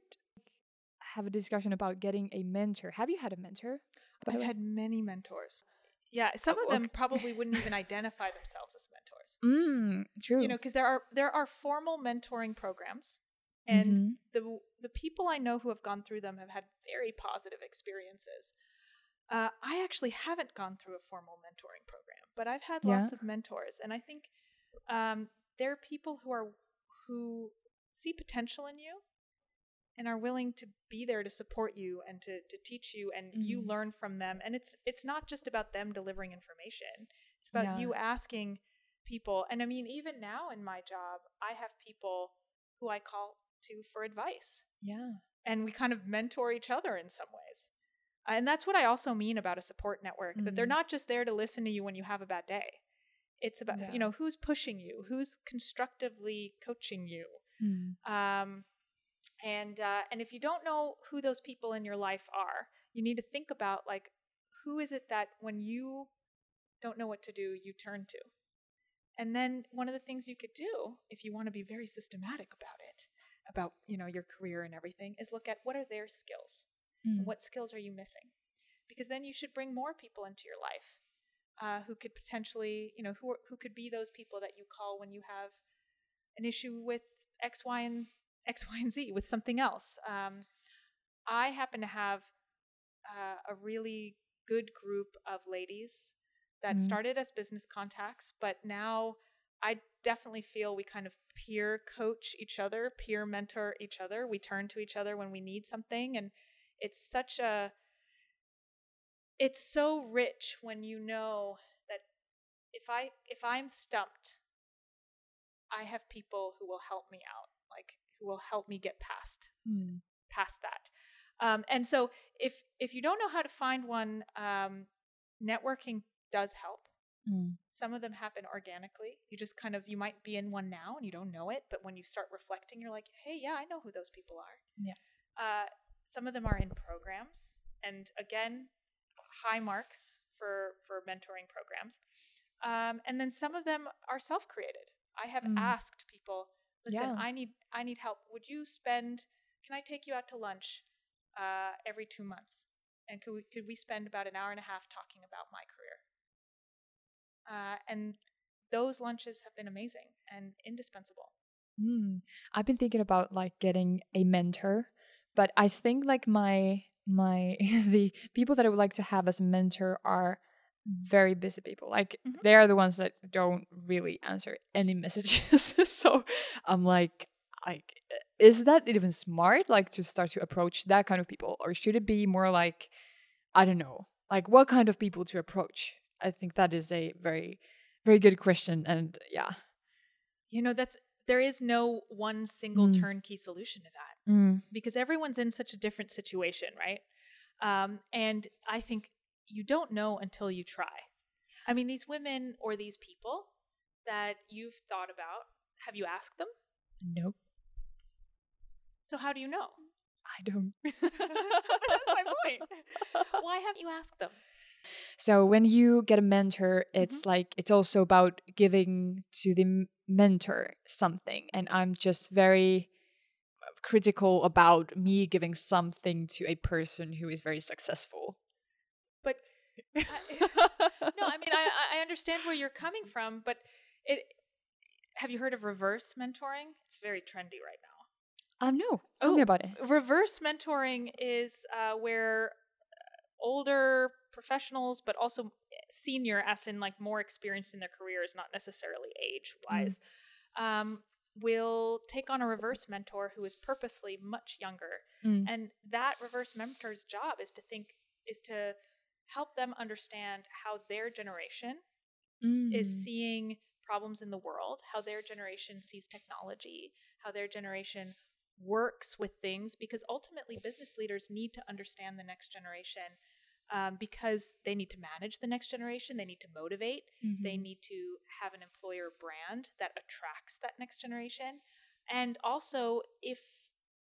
Speaker 1: have a discussion about getting a mentor. Have you had a mentor?
Speaker 2: I've had many mentors. Yeah, some
Speaker 1: Oh,
Speaker 2: of them
Speaker 1: okay.
Speaker 2: probably *laughs* wouldn't even identify themselves as mentors.
Speaker 1: Mm, true.
Speaker 2: You know, because there are there are formal mentoring programs, and
Speaker 1: Mhm.
Speaker 2: the the people I know who have gone through them have had very positive experiences. Uh, I actually haven't gone through a formal mentoring program, but I've had
Speaker 1: Yeah.
Speaker 2: lots of mentors, and I think um, they're people who are who see potential in you and are willing to be there to support you and to, to teach you and you
Speaker 1: Mm.
Speaker 2: learn from them and it's it's not just about them delivering information it's about
Speaker 1: Yeah.
Speaker 2: you asking people and i mean even now in my job i have people who i call to for advice
Speaker 1: yeah.
Speaker 2: and we kind of mentor each other in some ways and that's what i also mean about a support network that they're
Speaker 1: Mhm.
Speaker 2: not just there to listen to you when you have a bad day it's about
Speaker 1: Yeah.
Speaker 2: you know who's pushing you who's constructively coaching you
Speaker 1: Mm.
Speaker 2: um, and uh, and if you don't know who those people in your life are, you need to think about like who is it that when you don't know what to do, you turn to. And then one of the things you could do if you want to be very systematic about it, about you know your career and everything, is look at what are their skills.
Speaker 1: Mm.
Speaker 2: What skills are you missing? Because then you should bring more people into your life uh, who could potentially, you know, who are, who could be those people that you call when you have an issue with X, Y, and X, Y, and Z with something else. Um, I happen to have uh, a really good group of ladies that
Speaker 1: Mhm.
Speaker 2: started as business contacts, but now I definitely feel we kind of peer coach each other, peer mentor each other. We turn to each other when we need something, and it's such a it's so rich when you know that if I if I'm stumped, I have people who will help me out, like who will help me get past
Speaker 1: Mm.
Speaker 2: past that. Um, and so if if you don't know how to find one, um, networking does help.
Speaker 1: Mm.
Speaker 2: Some of them happen organically. You just kind of you might be in one now and you don't know it, but when you start reflecting, you're like, hey, yeah, I know who those people are.
Speaker 1: Yeah.
Speaker 2: Uh, some of them are in programs, and again, high marks for for mentoring programs. Um, and then some of them are self-created. I have
Speaker 1: Mm.
Speaker 2: asked people, listen,
Speaker 1: Yeah.
Speaker 2: I need I need help. Would you spend? Can I take you out to lunch uh, every two months? And could we could we spend about an hour and a half talking about my career? Uh, and those lunches have been amazing and indispensable.
Speaker 1: Mm. I've been thinking about like getting a mentor, but I think like my my *laughs* the people that I would like to have as a mentor are very busy people. Like
Speaker 2: Mhm.
Speaker 1: they are the ones that don't really answer any *laughs* messages. *laughs* so I'm like like is that even smart like to start to approach that kind of people or should it be more like I don't know, like what kind of people to approach? I think that is a very very good question and yeah.
Speaker 2: You know, that's there is no one single
Speaker 1: Mm.
Speaker 2: turnkey solution to that.
Speaker 1: Mm.
Speaker 2: because everyone's in such a different situation, right? Um, and I think you don't know until you try. I mean, these women or these people that you've thought about, have you asked them?
Speaker 1: Nope.
Speaker 2: So how do you know?
Speaker 1: I don't. *laughs*
Speaker 2: That's my point. Why haven't you asked them?
Speaker 1: So when you get a mentor, it's like it's also about giving to the mentor something, and I'm just very critical about me giving something to a person who is very successful.
Speaker 2: But I- *laughs* no, I mean, *laughs* I, I understand where you're coming from, but it. Have you heard of reverse mentoring? It's very trendy right now.
Speaker 1: um, no, tell me
Speaker 2: Oh,
Speaker 1: about it.
Speaker 2: reverse mentoring is uh, where uh, older professionals, but also senior, as in like more experienced in their careers, not necessarily age wise, um, will take on a reverse mentor who is purposely much younger.
Speaker 1: Mm.
Speaker 2: And that reverse mentor's job is to think, is to help them understand how their generation is
Speaker 1: Mm.
Speaker 2: seeing problems in the world, how their generation sees technology, how their generation works with things, because ultimately business leaders need to understand the next generation um, because they need to manage the next generation, they need to motivate, they
Speaker 1: Mhm.
Speaker 2: need to have an employer brand that attracts that next generation. And also, if,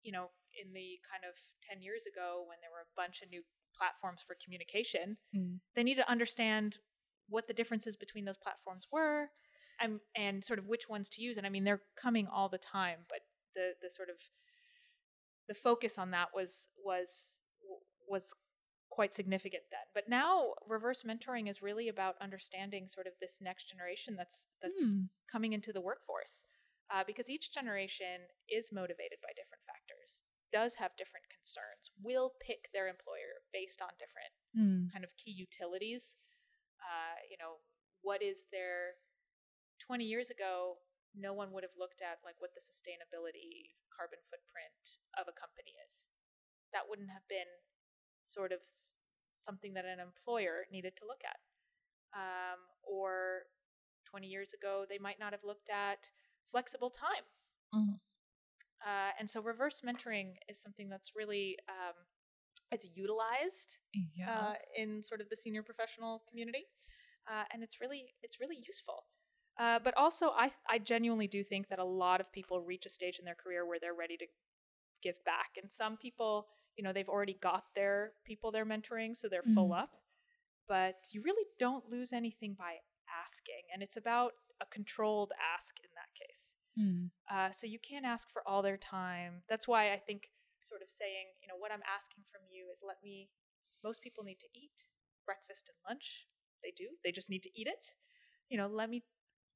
Speaker 2: you know, in the kind of 10 years ago when there were a bunch of new platforms for communication,
Speaker 1: Mm.
Speaker 2: they need to understand what the differences between those platforms were and, and sort of which ones to use. And I mean, they're coming all the time, but the, the sort of the focus on that was was was quite significant then. But now reverse mentoring is really about understanding sort of this next generation that's that's
Speaker 1: Mm.
Speaker 2: coming into the workforce. Uh, because each generation is motivated by different factors, does have different concerns, will pick their employer based on different
Speaker 1: Mm.
Speaker 2: kind of key utilities. Uh, you know, what is their 20 years ago, no one would have looked at like what the sustainability carbon footprint of a company is. That wouldn't have been sort of s- something that an employer needed to look at. Um, or 20 years ago, they might not have looked at flexible time.
Speaker 1: Mhm.
Speaker 2: Uh, and so reverse mentoring is something that's really um, it's utilized
Speaker 1: Yeah.
Speaker 2: uh, in sort of the senior professional community, uh, and it's really it's really useful. Uh, but also, I I genuinely do think that a lot of people reach a stage in their career where they're ready to give back, and some people, you know, they've already got their people they're mentoring, so they're full
Speaker 1: Mhm.
Speaker 2: up. But you really don't lose anything by asking, and it's about a controlled ask in that case.
Speaker 1: Mm.
Speaker 2: Uh, so you can't ask for all their time. That's why I think sort of saying, you know, what I'm asking from you is let me. Most people need to eat breakfast and lunch. They do. They just need to eat it. You know, let me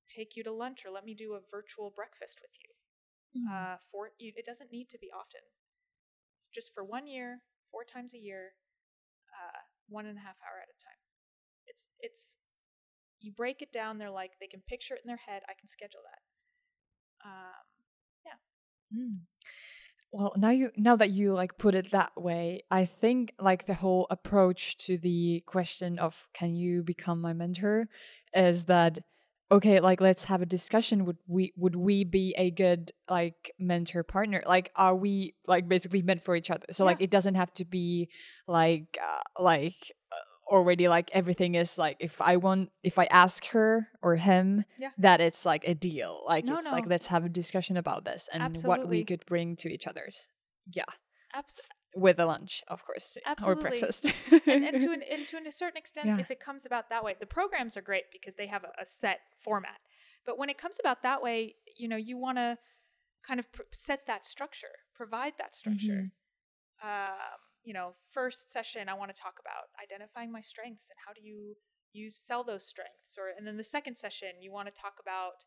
Speaker 2: take you to lunch or let me do a virtual breakfast with you.
Speaker 1: Mm.
Speaker 2: Uh, for you, it doesn't need to be often. Just for one year, four times a year, uh, one and a half hour at a time. It's it's you break it down. They're like they can picture it in their head. I can schedule that. Um,
Speaker 1: Mm. Well, now you now that you like put it that way, I think like the whole approach to the question of can you become my mentor is that okay like let's have a discussion. Would we would we be a good like mentor partner? Like are we like basically meant for each other? So
Speaker 2: Yeah.
Speaker 1: like it doesn't have to be like uh, like uh, already like everything is like if i want if i ask her or him
Speaker 2: Yeah.
Speaker 1: that it's like a deal. Like
Speaker 2: No,
Speaker 1: it's like let's have a discussion about this and what we could bring to each other's. Yeah.
Speaker 2: Abs-
Speaker 1: with a lunch of course
Speaker 2: Absolutely.
Speaker 1: or breakfast *laughs*
Speaker 2: and, and to an and to a certain extent,
Speaker 1: Yeah.
Speaker 2: if it comes about that way, the programs are great because they have a, a set format. But when it comes about that way, you know, you want to kind of pr- set that structure, provide that structure. Um, you know, first session, I want to talk about identifying my strengths and how do you you sell those strengths, or and then the second session, you want to talk about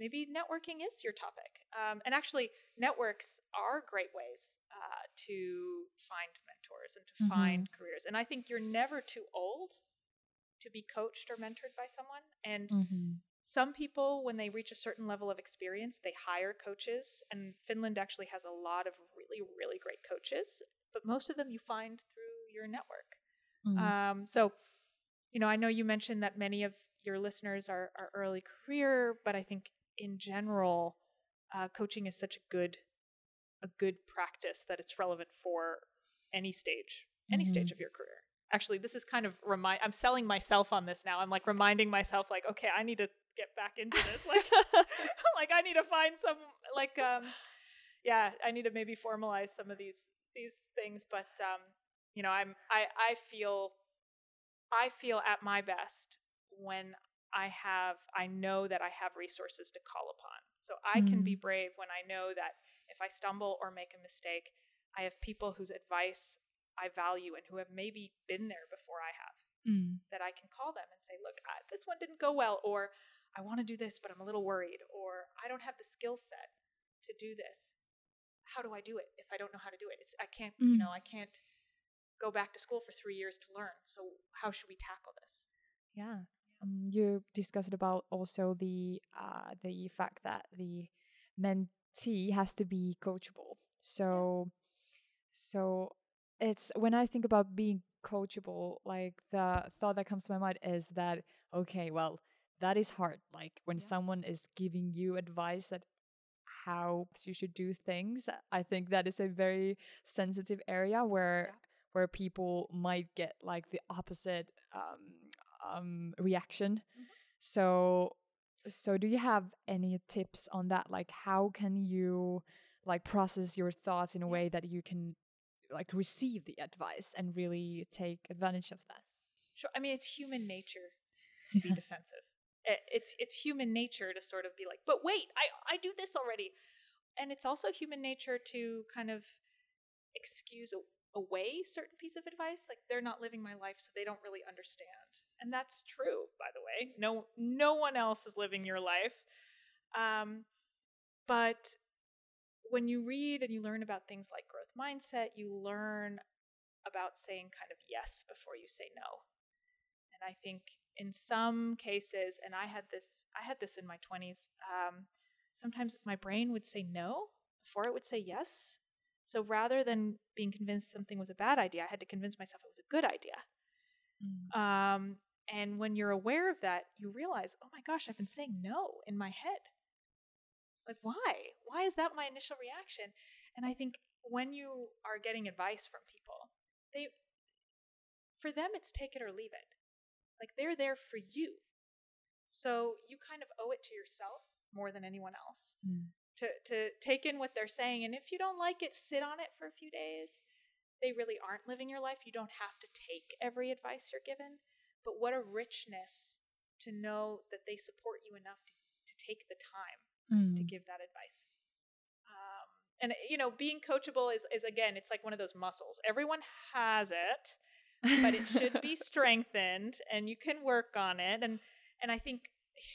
Speaker 2: maybe networking is your topic. Um, and actually, networks are great ways uh, to find mentors and to
Speaker 1: Mhm.
Speaker 2: find careers. And I think you're never too old to be coached or mentored by someone. And
Speaker 1: Mhm.
Speaker 2: some people, when they reach a certain level of experience, they hire coaches. And Finland actually has a lot of really, really great coaches. But most of them you find through your network.
Speaker 1: Mhm.
Speaker 2: Um, so, you know, I know you mentioned that many of your listeners are, are early career, but I think in general, uh, coaching is such a good a good practice that it's relevant for any stage, any stage of your career. Actually, this is kind of remind. I'm selling myself on this now. I'm like reminding myself, like, okay, I need to get back into this. Like, *laughs* *laughs* like I need to find some, like, um, yeah, I need to maybe formalize some of these these things. But um, you know, I'm I I feel I feel at my best when I have I know that I have resources to call upon. So I can be brave when I know that if I stumble or make a mistake, I have people whose advice I value and who have maybe been there before I have
Speaker 1: Mm.
Speaker 2: that I can call them and say, "Look, I, this one didn't go well or I want to do this but I'm a little worried or I don't have the skill set to do this. How do I do it if I don't know how to do it? It's I can't, you
Speaker 1: Mm.
Speaker 2: know, I can't go back to school for 3 years to learn. So how should we tackle this?"
Speaker 1: Yeah. Um, you discussed about also the uh, the fact that the mentee has to be coachable. So, so it's when I think about being coachable, like the thought that comes to my mind is that okay, well, that is hard. Like when
Speaker 2: Yeah.
Speaker 1: someone is giving you advice that how you should do things, I think that is a very sensitive area where
Speaker 2: Yeah.
Speaker 1: where people might get like the opposite um, um, reaction. So, so do you have any tips on that? Like, how can you like process your thoughts in a way that you can like receive the advice and really take advantage of that?
Speaker 2: Sure. I mean, it's human nature to be *laughs* defensive. I- It's it's human nature to sort of be like, but wait, I I do this already, and it's also human nature to kind of excuse a, away certain piece of advice, like they're not living my life, so they don't really understand, and that's true, by the way. No no one else is living your life, um, but when you read and you learn about things like growth mindset, you learn about saying kind of yes before you say no. And I think in some cases, and I had this, I had this in my twenties. Um, sometimes my brain would say no before it would say yes. So rather than being convinced something was a bad idea, I had to convince myself it was a good idea. Um, and when you're aware of that, you realize, oh my gosh, I've been saying no in my head. Like, why? Why is that my initial reaction? And I think when you are getting advice from people, they, for them, it's take it or leave it. Like, they're there for you. So you kind of owe it to yourself more than anyone else
Speaker 1: Mm.
Speaker 2: to, to take in what they're saying. And if you don't like it, sit on it for a few days. They really aren't living your life. You don't have to take every advice you're given. But what a richness to know that they support you enough to, to take the time to
Speaker 1: Mm.
Speaker 2: give that advice. Um, and you know, being coachable is is again, it's like one of those muscles. Everyone has it, but it should be *laughs* strengthened, and you can work on it. And and I think,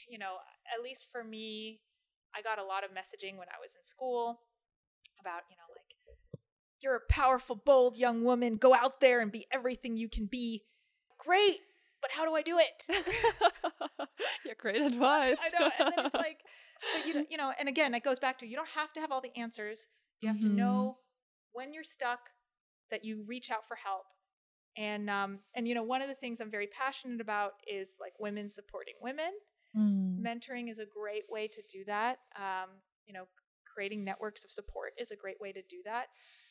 Speaker 2: you know, at least for me, I got a lot of messaging when I was in school about you know like you're a powerful, bold young woman. Go out there and be everything you can be. Great, but how do I do it? *laughs*
Speaker 1: yeah, great advice.
Speaker 2: I know. And then it's like, but you know, *laughs* you know, and again, it goes back to you don't have to have all the answers. You have to
Speaker 1: Mhm.
Speaker 2: know when you're stuck that you reach out for help. And um and you know, one of the things I'm very passionate about is like women supporting women,
Speaker 1: Mm.
Speaker 2: mentoring is a great way to do that. Um, you know, creating networks of support is a great way to do that.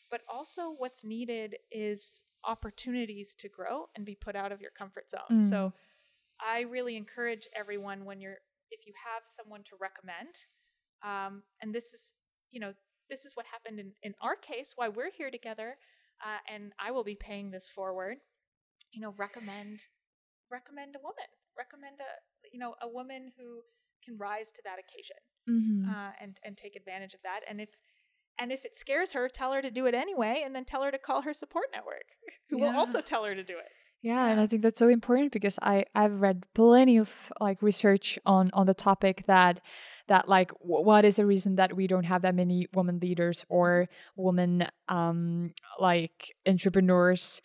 Speaker 2: But also, what's needed is opportunities to grow and be put out of your comfort zone.
Speaker 1: Mm.
Speaker 2: So, I really encourage everyone when you're, if you have someone to recommend, um, and this is, you know, this is what happened in, in our case, why we're here together, uh, and I will be paying this forward. You know, recommend recommend a woman, recommend a you know a woman who can rise to that occasion
Speaker 1: Mm-hmm.
Speaker 2: uh, and and take advantage of that. And if and if it scares her, tell her to do it anyway, and then tell her to call her support network, *laughs* who will also tell her to do it.
Speaker 1: Yeah, and I think that's so important because I I've read plenty of like research on on the topic that that like w- what is the reason that we don't have that many women leaders or women um like entrepreneurs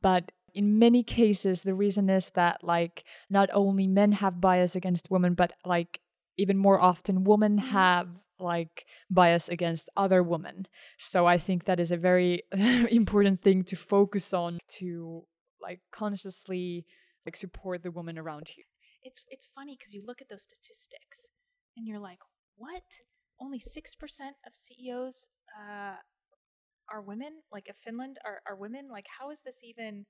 Speaker 1: but in many cases the reason is that like not only men have bias against women but like even more often women
Speaker 2: Mhm.
Speaker 1: have like bias against other women so i think that is a very *laughs* important thing to focus on to like consciously like support the woman around you
Speaker 2: It's it's funny because you look at those statistics and you're like, what? Only six percent of CEOs uh, are women. Like of Finland are are women. Like how is this even?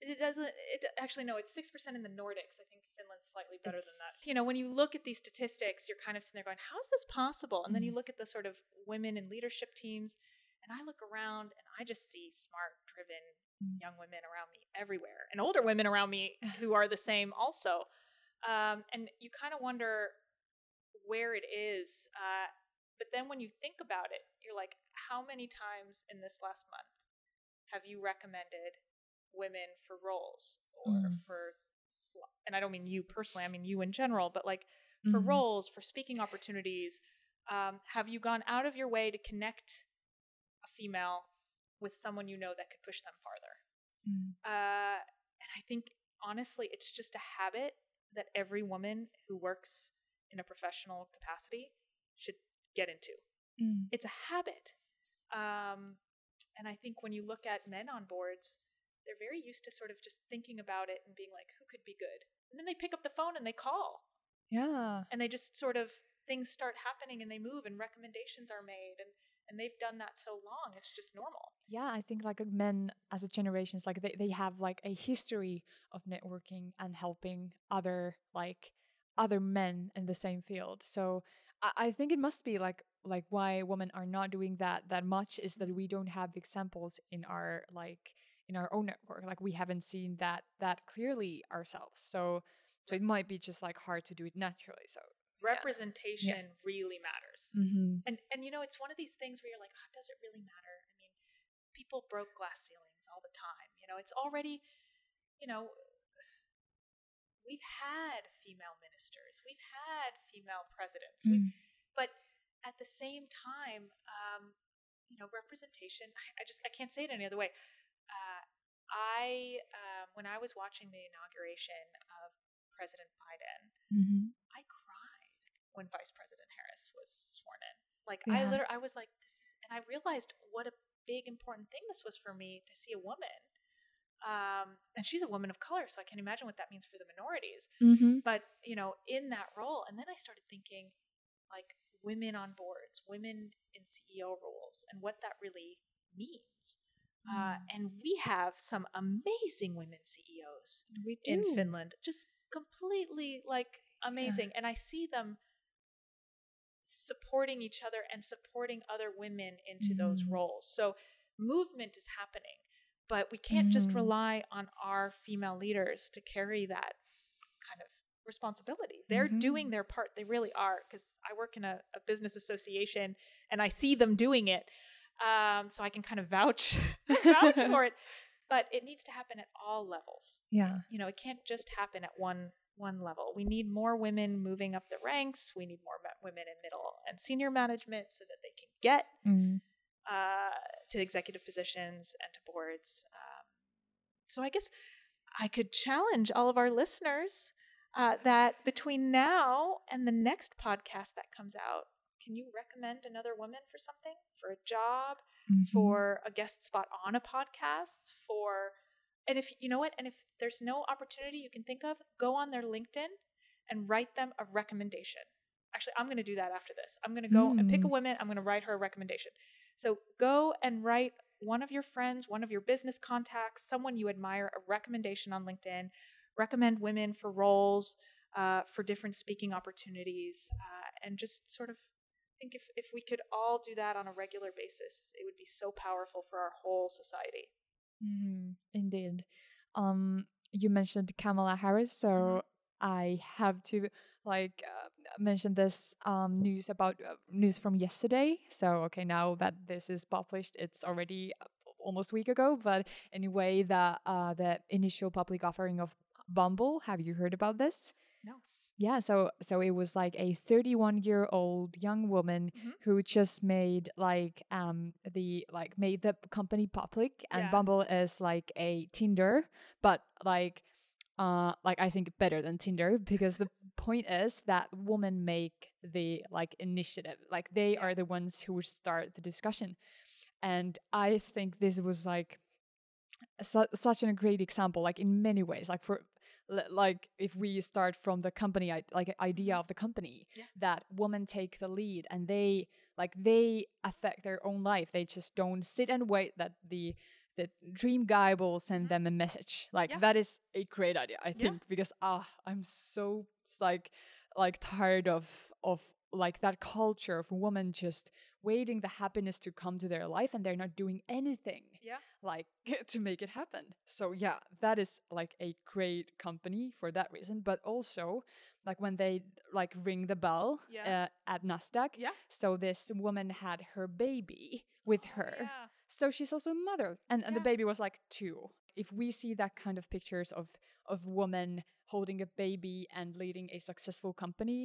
Speaker 2: It doesn't. It actually no. It's six percent in the Nordics. I think Finland's slightly better than that. You know, when you look at these statistics, you're kind of sitting there going, "How is this possible?" And then you
Speaker 1: Mhm.
Speaker 2: look at the sort of women in leadership teams, and I look around and I just see smart, driven
Speaker 1: Mm.
Speaker 2: young women around me everywhere, and older women around me *laughs* who are the same also. Um, and you kind of wonder where it is. Uh, but then when you think about it, you're like, how many times in this last month have you recommended women for roles or
Speaker 1: Mm.
Speaker 2: for, sl- and I don't mean you personally, I mean you in general, but like for
Speaker 1: Mhm.
Speaker 2: roles, for speaking opportunities, um, have you gone out of your way to connect a female with someone you know that could push them farther?
Speaker 1: Mm.
Speaker 2: Uh, and I think honestly, it's just a habit that every woman who works in a professional capacity should get into.
Speaker 1: Mm.
Speaker 2: It's a habit. Um, and I think when you look at men on boards, they're very used to sort of just thinking about it and being like, who could be good? And then they pick up the phone and they call.
Speaker 1: Yeah.
Speaker 2: And they just sort of things start happening and they move and recommendations are made and and they've done that so long it's just normal.
Speaker 1: Yeah i think like men as a generations like they, they have like a history of networking and helping other like other men in the same field. So I, I think it must be like like why women are not doing that that much is that we don't have the examples in our like in our own network like we haven't seen that that clearly ourselves so so it might be just like hard to do it naturally so
Speaker 2: representation really matters
Speaker 1: mm-hmm.
Speaker 2: and and you know it's one of these things where you're like oh, does it really matter i mean people broke glass ceilings all the time you know it's already you know we've had female ministers we've had female presidents we,
Speaker 1: Mm.
Speaker 2: but at the same time um, you know representation I, I just i can't say it any other way i um, when i was watching the inauguration of president biden
Speaker 1: Mm-hmm.
Speaker 2: i cried when vice president harris was sworn in like i literally i was like this is and i realized what a big important thing this was for me to see a woman um, and she's a woman of color so i can imagine what that means for the minorities
Speaker 1: Mm-hmm.
Speaker 2: but you know in that role and then i started thinking like women on boards women in ceo roles and what that really means uh, and we have some amazing women ceos
Speaker 1: we
Speaker 2: in finland just completely like amazing and i see them supporting each other and supporting other women into those
Speaker 1: Mhm.
Speaker 2: roles. So movement is happening but we can't just
Speaker 1: Mhm.
Speaker 2: rely on our female leaders to carry that kind of responsibility. They're
Speaker 1: Mhm.
Speaker 2: doing their part. They really are because i work in a, a business association and i see them doing it um, so i can kind of vouch *laughs* *laughs* vouch for it but it needs to happen at all levels
Speaker 1: Yeah.
Speaker 2: you know it can't just happen at one one level we need more women moving up the ranks we need more women in middle and senior management so that they can get
Speaker 1: Mm.
Speaker 2: uh, to executive positions and to boards um, so i guess i could challenge all of our listeners uh, that between now and the next podcast that comes out can you recommend another woman for something for a job
Speaker 1: Mhm.
Speaker 2: for a guest spot on a podcast for and if you know what and if there's no opportunity you can think of go on their linkedin and write them a recommendation. Actually, I'm going to do that after this. I'm going to go and pick a
Speaker 1: Mm.
Speaker 2: woman. I'm going to write her a recommendation. So go and write one of your friends, one of your business contacts, someone you admire, a recommendation on LinkedIn. Recommend women for roles, uh, for different speaking opportunities, uh, and just sort of think if, if we could all do that on a regular basis, it would be so powerful for our whole society.
Speaker 1: Mhm, Indeed. Um, you mentioned Kamala Harris, so I have to like uh, mention this um news about uh, news from yesterday. So okay, now that this is published, it's already uh, almost a week ago. But anyway, the uh the initial public offering of Bumble. Have you heard about this?
Speaker 2: No.
Speaker 1: Yeah, so so it was like a 31 year old young woman
Speaker 2: Mhm.
Speaker 1: who just made like um the like made the company public and
Speaker 2: Yeah.
Speaker 1: Bumble is like a Tinder, but like uh like I think better than Tinder because the *laughs* point is that women make the like initiative. Like they are the ones who start the discussion. And I think this was like su- such a great example like in many ways like for like if we start from the company like idea of the company
Speaker 2: Yeah.
Speaker 1: that women take the lead and they like they affect their own life they just don't sit and wait that the the dream guy will send
Speaker 2: Mhm.
Speaker 1: them a message like
Speaker 2: Yeah.
Speaker 1: that is a great idea i
Speaker 2: Yeah.
Speaker 1: think because ah i'm so like like tired of of like that culture of women just waiting the happiness to come to their life and they're not doing anything
Speaker 2: Yeah.
Speaker 1: like *laughs* to make it happen so yeah that is like a great company for that reason but also like when they like ring the bell
Speaker 2: Yeah.
Speaker 1: uh, at nasdaq
Speaker 2: Yeah.
Speaker 1: so this woman had her baby with her
Speaker 2: Yeah.
Speaker 1: so she's also a mother and, and the baby was like two if we see that kind of pictures of of women holding a baby and leading a successful company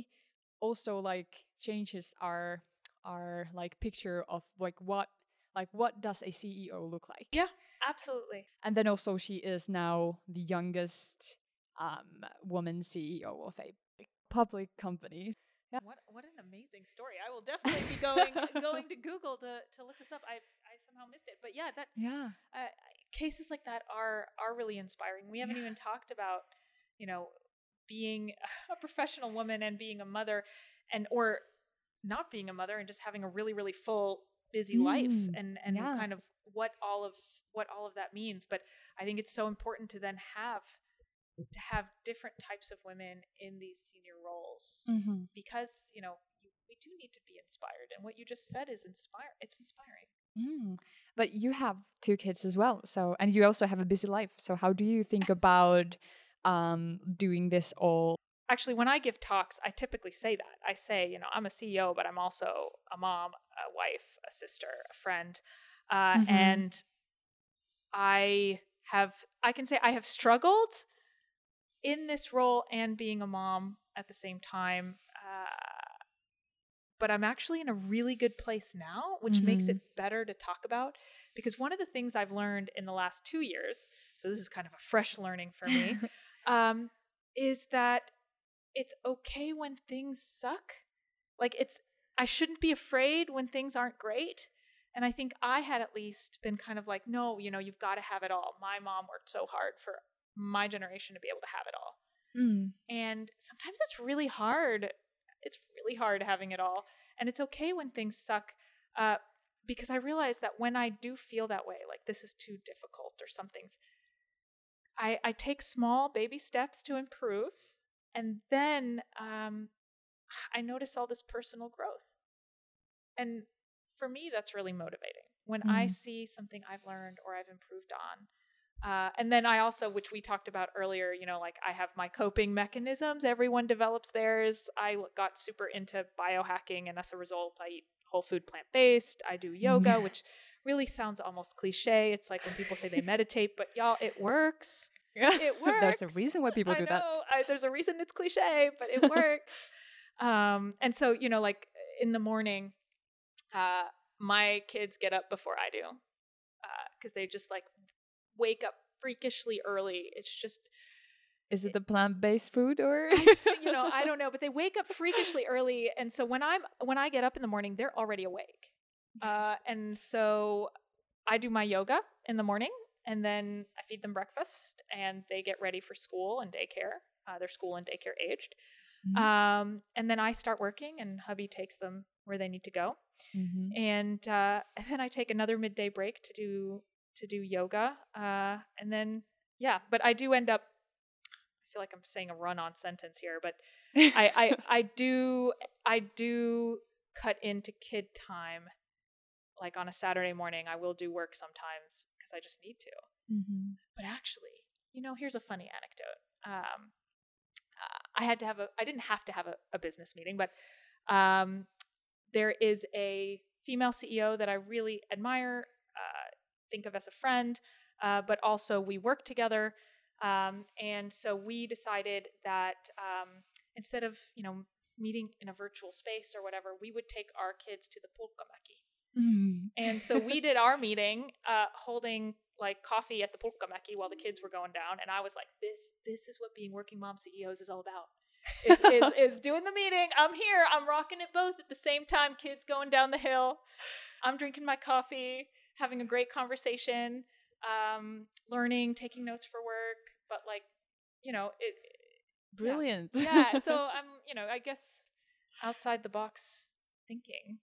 Speaker 1: also like changes our our like picture of like what like what does a ceo look like
Speaker 2: Yeah. Absolutely.
Speaker 1: and then also she is now the youngest um woman ceo of a public company Yeah.
Speaker 2: What what an amazing story. I will definitely be going *laughs* going to Google to, to look this up. I I somehow missed it. But yeah, that
Speaker 1: yeah
Speaker 2: uh, cases like that are are really inspiring. We haven't
Speaker 1: Yeah.
Speaker 2: even talked about, you know, being *laughs* a professional woman and being a mother and or not being a mother and just having a really really full busy life
Speaker 1: Mm,
Speaker 2: and and
Speaker 1: yeah.
Speaker 2: kind of what all of what all of that means. But I think it's so important to then have to have different types of women in these senior roles
Speaker 1: mm-hmm.
Speaker 2: because you know you, we do need to be inspired and what you just said is inspire it's inspiring
Speaker 1: Mm. But you have two kids as well, so and you also have a busy life. So how do you think *laughs* about um doing this all?
Speaker 2: Actually when i give talks i typically say that. I say you know i'm a ceo but i'm also a mom a wife a sister a friend. Uh,
Speaker 1: Mhm.
Speaker 2: and i have i can say i have struggled in this role and being a mom at the same time uh, but i'm actually in a really good place now which makes it better to talk about because one of the things i've learned in the last two years so this is kind of a fresh learning for me *laughs* um, is that it's okay when things suck. Like it's I shouldn't be afraid when things aren't great. And I think I had at least been kind of like, no, you know, you've got to have it all. My mom worked so hard for my generation to be able to have it all.
Speaker 1: Mm.
Speaker 2: And sometimes it's really hard. It's really hard having it all. And it's okay when things suck. Uh, because I realize that when I do feel that way, like this is too difficult or something's, I, I take small baby steps to improve. And then um, I notice all this personal growth. And for me, that's really motivating when I
Speaker 1: Mm.
Speaker 2: see something I've learned or I've improved on. Uh, and then I also, which we talked about earlier, you know, like I have my coping mechanisms. Everyone develops theirs. I got super into biohacking, and as a result, I eat whole food plant based. I do yoga, which really sounds almost cliche. It's like when people say they *laughs* meditate, but y'all, it works. It works. *laughs*
Speaker 1: There's a reason why people
Speaker 2: I
Speaker 1: do that.
Speaker 2: I, there's a reason it's cliche, but it *laughs* works. um, and so, you know, like in the morning, uh, my kids get up before I do because they just like wake up freakishly early. It's just,
Speaker 1: Is it the plant-based food or?
Speaker 2: I, you know, I don't *laughs* know, but they wake up freakishly early, and so when I'm when I get up in the morning, they're already awake. Uh, and so I do my yoga in the morning, and then I feed them breakfast, and they get ready for school and daycare. Uh, they're school and daycare aged.
Speaker 1: Mhm.
Speaker 2: Um, and then I start working, and hubby takes them where they need to go.
Speaker 1: Mhm.
Speaker 2: And uh, *laughs* and then I take another midday break to do to do yoga. Uh, and then yeah, but I do end up. I feel like I'm saying a run-on sentence here, but I, I *laughs* I do I do cut into kid time. Like on a Saturday morning, I will do work sometimes because I just need to.
Speaker 1: Mhm.
Speaker 2: But actually, you know, here's a funny anecdote. Um, uh, I had to have a, I didn't have to have a, a business meeting, but um, there is a female CEO that I really admire, uh, think of as a friend, uh, but also we work together. Um, and so we decided that um, instead of, you know, meeting in a virtual space or whatever, we would take our kids to the pulkamaki.
Speaker 1: Mhm.
Speaker 2: And so we did our meeting, uh, holding like coffee at the Pulkamaki while the kids were going down. And I was like, this, this is what being working mom CEOs is all about. Is, is, *laughs* is doing the meeting. I'm here. I'm rocking it both at the same time. Kids going down the hill. I'm drinking my coffee, having a great conversation, um, learning, taking notes for work. But like, you know, it.
Speaker 1: Brilliant.
Speaker 2: Yeah. So *laughs* I'm, you know, I guess outside the box thinking.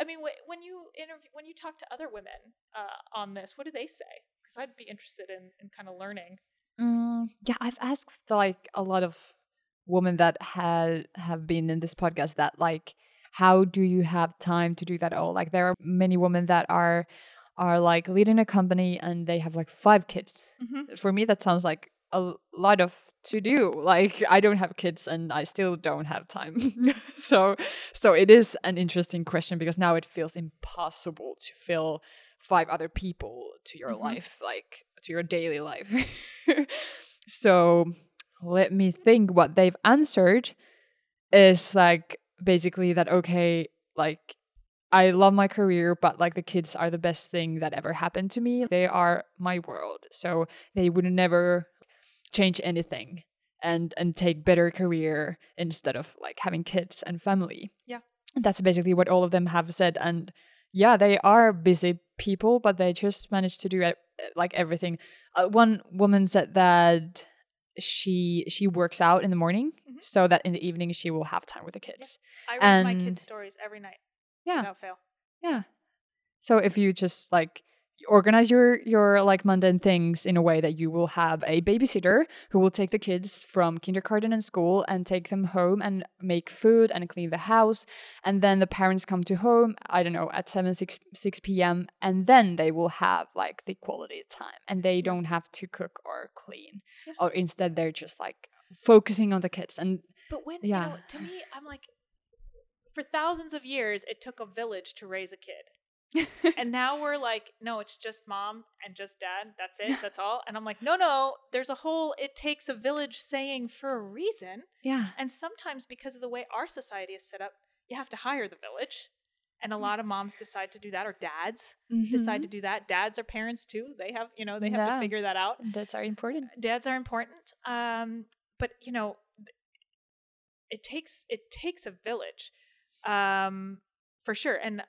Speaker 2: I mean, when you interview, when you talk to other women uh, on this, what do they say? Because I'd be interested in, in kind of learning.
Speaker 1: Mm, yeah, I've asked like a lot of women that had have been in this podcast that like how do you have time to do that all? Like there are many women that are are like leading a company and they have like five kids.
Speaker 2: Mm-hmm.
Speaker 1: For me that sounds like a lot of to do. Like I don't have kids and I still don't have time. *laughs* so so it is an interesting question because now it feels impossible to fill five other people to your
Speaker 2: Mhm.
Speaker 1: life, like to your daily life. *laughs* so let me think what they've answered is like basically that okay, like I love my career, but like the kids are the best thing that ever happened to me. They are my world. So they would never change anything and and take better career instead of like having kids and family.
Speaker 2: Yeah.
Speaker 1: That's basically what all of them have said and yeah, they are busy people, but they just managed to do like everything. Uh, one woman said that she she works out in the morning
Speaker 2: Mhm.
Speaker 1: so that in the evening she will have time with the kids.
Speaker 2: I read my kids' stories every night
Speaker 1: Yeah.
Speaker 2: without fail.
Speaker 1: Yeah. So if you just like organize your your like mundane things in a way that you will have a babysitter who will take the kids from kindergarten and school and take them home and make food and clean the house and then the parents come to home i don't know at 7 6 6 p.m and then they will have like the quality time and they don't have to cook or clean
Speaker 2: Yeah.
Speaker 1: or instead they're just like focusing on the kids and
Speaker 2: But when,
Speaker 1: Yeah.
Speaker 2: you know, to me, I'm like, for thousands of years, it took a village to raise a kid. *laughs* and now we're like, no, it's just mom and just dad. That's it. That's all. And I'm like, no, no, there's a whole, it takes a village saying for a reason.
Speaker 1: yeah
Speaker 2: And sometimes because of the way our society is set up, you have to hire the village. And a lot of moms decide to do that, or dads decide to do that. Dads are parents too. They have, you know, they have
Speaker 1: Mm-hmm. Yeah.
Speaker 2: to figure that out.
Speaker 1: that's very important
Speaker 2: Dads are important. Um, but you know, it takes it takes a village, um, for sure. And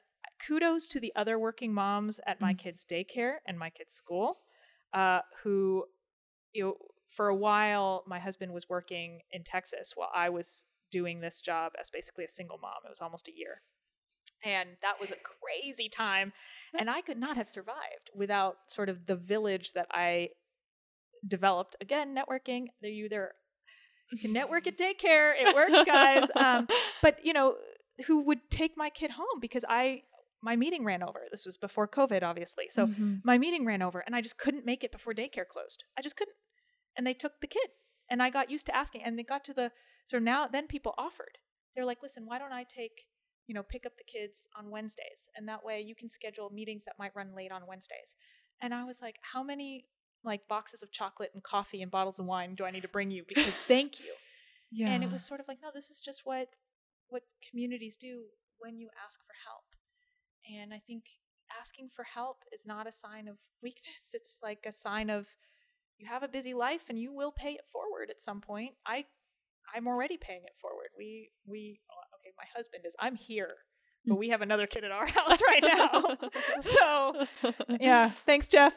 Speaker 2: kudos to the other working moms at my
Speaker 1: Mm.
Speaker 2: kids' daycare and my kids' school, uh, who, you know, for a while my husband was working in Texas while I was doing this job as basically a single mom. It was almost a year. And that was a crazy time. And I could not have survived without sort of the village that I developed. Again, networking. There you there you can network at *laughs* daycare. It works, guys. Um, *laughs* but you know, who would take my kid home because I my meeting ran over. This was before COVID, obviously. So
Speaker 1: Mhm.
Speaker 2: my meeting ran over and I just couldn't make it before daycare closed. I just couldn't. And they took the kid. And I got used to asking. And they got to the so now then people offered. They're like, listen, why don't I take, you know, pick up the kids on Wednesdays? And that way you can schedule meetings that might run late on Wednesdays. And I was like, how many like boxes of chocolate and coffee and bottles of wine do I need to bring you? Because *laughs* thank you.
Speaker 1: yeah
Speaker 2: And it was sort of like, no, this is just what what communities do when you ask for help. And I think asking for help is not a sign of weakness. It's like a sign of you have a busy life and you will pay it forward at some point. I I'm already paying it forward. We we oh, okay, my husband is I'm here, but we have another kid at our *laughs* house right now. *laughs* so yeah, *laughs* thanks Jeff.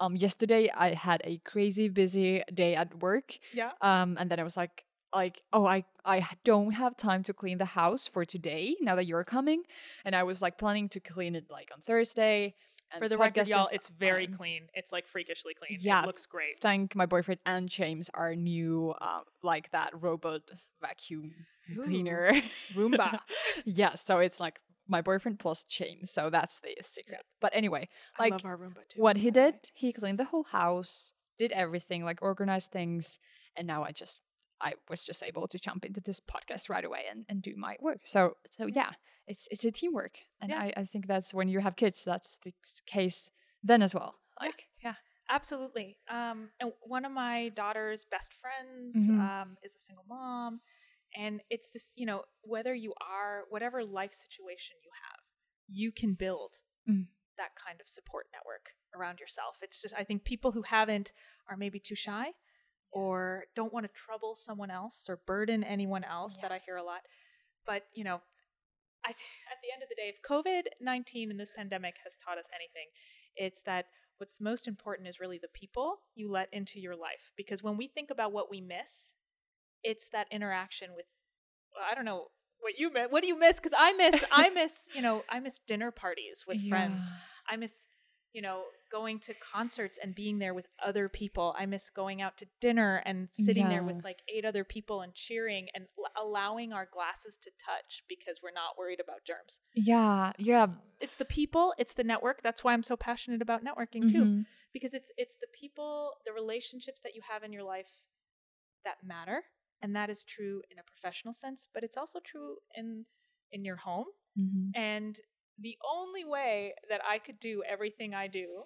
Speaker 1: um yesterday i had a crazy busy day at work
Speaker 2: Yeah.
Speaker 1: um and then i was like like, oh, i i don't have time to clean the house for today. Now that you're coming, and I was like planning to clean it like on Thursday.
Speaker 2: For the record, y'all, it's very
Speaker 1: on.
Speaker 2: clean. It's like freakishly clean.
Speaker 1: Yeah.
Speaker 2: It looks great.
Speaker 1: Thank my boyfriend and James, our new uh, like that robot vacuum
Speaker 2: Ooh.
Speaker 1: cleaner. *laughs*
Speaker 2: Roomba.
Speaker 1: yeah, so it's like my boyfriend plus James. So that's the secret. But anyway, like
Speaker 2: I love our Roomba too.
Speaker 1: what he did, he cleaned the whole house, did everything, like organized things, and now I just I was just able to jump into this podcast right away and, and do my work. So so yeah, it's it's a teamwork. And
Speaker 2: Yeah.
Speaker 1: I, I think that's when you have kids, that's the case then as well. Like yeah.
Speaker 2: Absolutely. Um, and one of my daughter's best friends
Speaker 1: Mhm.
Speaker 2: um, is a single mom. And it's this, you know, whether you are, whatever life situation you have, you can build
Speaker 1: Mm.
Speaker 2: that kind of support network around yourself. It's just, I think people who haven't are maybe too shy or don't want to trouble someone else or burden anyone else that I hear a lot. But, you know, I, *laughs* at the end of the day, if COVID 19 and this pandemic has taught us anything, it's that what's most important is really the people you let into your life. Because when we think about what we miss, it's that interaction with, well, I don't know what you miss. What do you miss? Because I miss, I *laughs* miss, you know, I miss dinner parties with friends. I miss, you know, going to concerts and being there with other people. I miss going out to dinner and sitting there with like eight other people and cheering and l- allowing our glasses to touch because we're not worried about germs.
Speaker 1: Yeah, yeah.
Speaker 2: It's the people, it's the network. That's why I'm so passionate about networking too
Speaker 1: Mhm.
Speaker 2: because it's it's the people, the relationships that you have in your life that matter, and that is true in a professional sense, but it's also true in in your home.
Speaker 1: Mhm.
Speaker 2: And the only way that I could do everything I do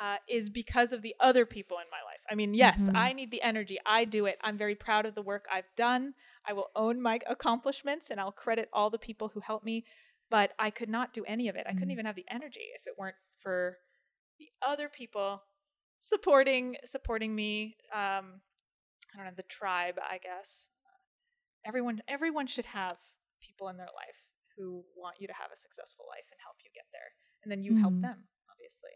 Speaker 2: uh, is because of the other people in my life. I mean, yes,
Speaker 1: Mhm.
Speaker 2: I need the energy. I do it. I'm very proud of the work I've done. I will own my accomplishments and I'll credit all the people who helped me. But I could not do any of it. I couldn't
Speaker 1: Mhm.
Speaker 2: even have the energy if it weren't for the other people supporting supporting me. Um, I don't know the tribe. I guess everyone everyone should have people in their life who want you to have a successful life and help you get there, and then you help
Speaker 1: Mhm.
Speaker 2: them. Obviously.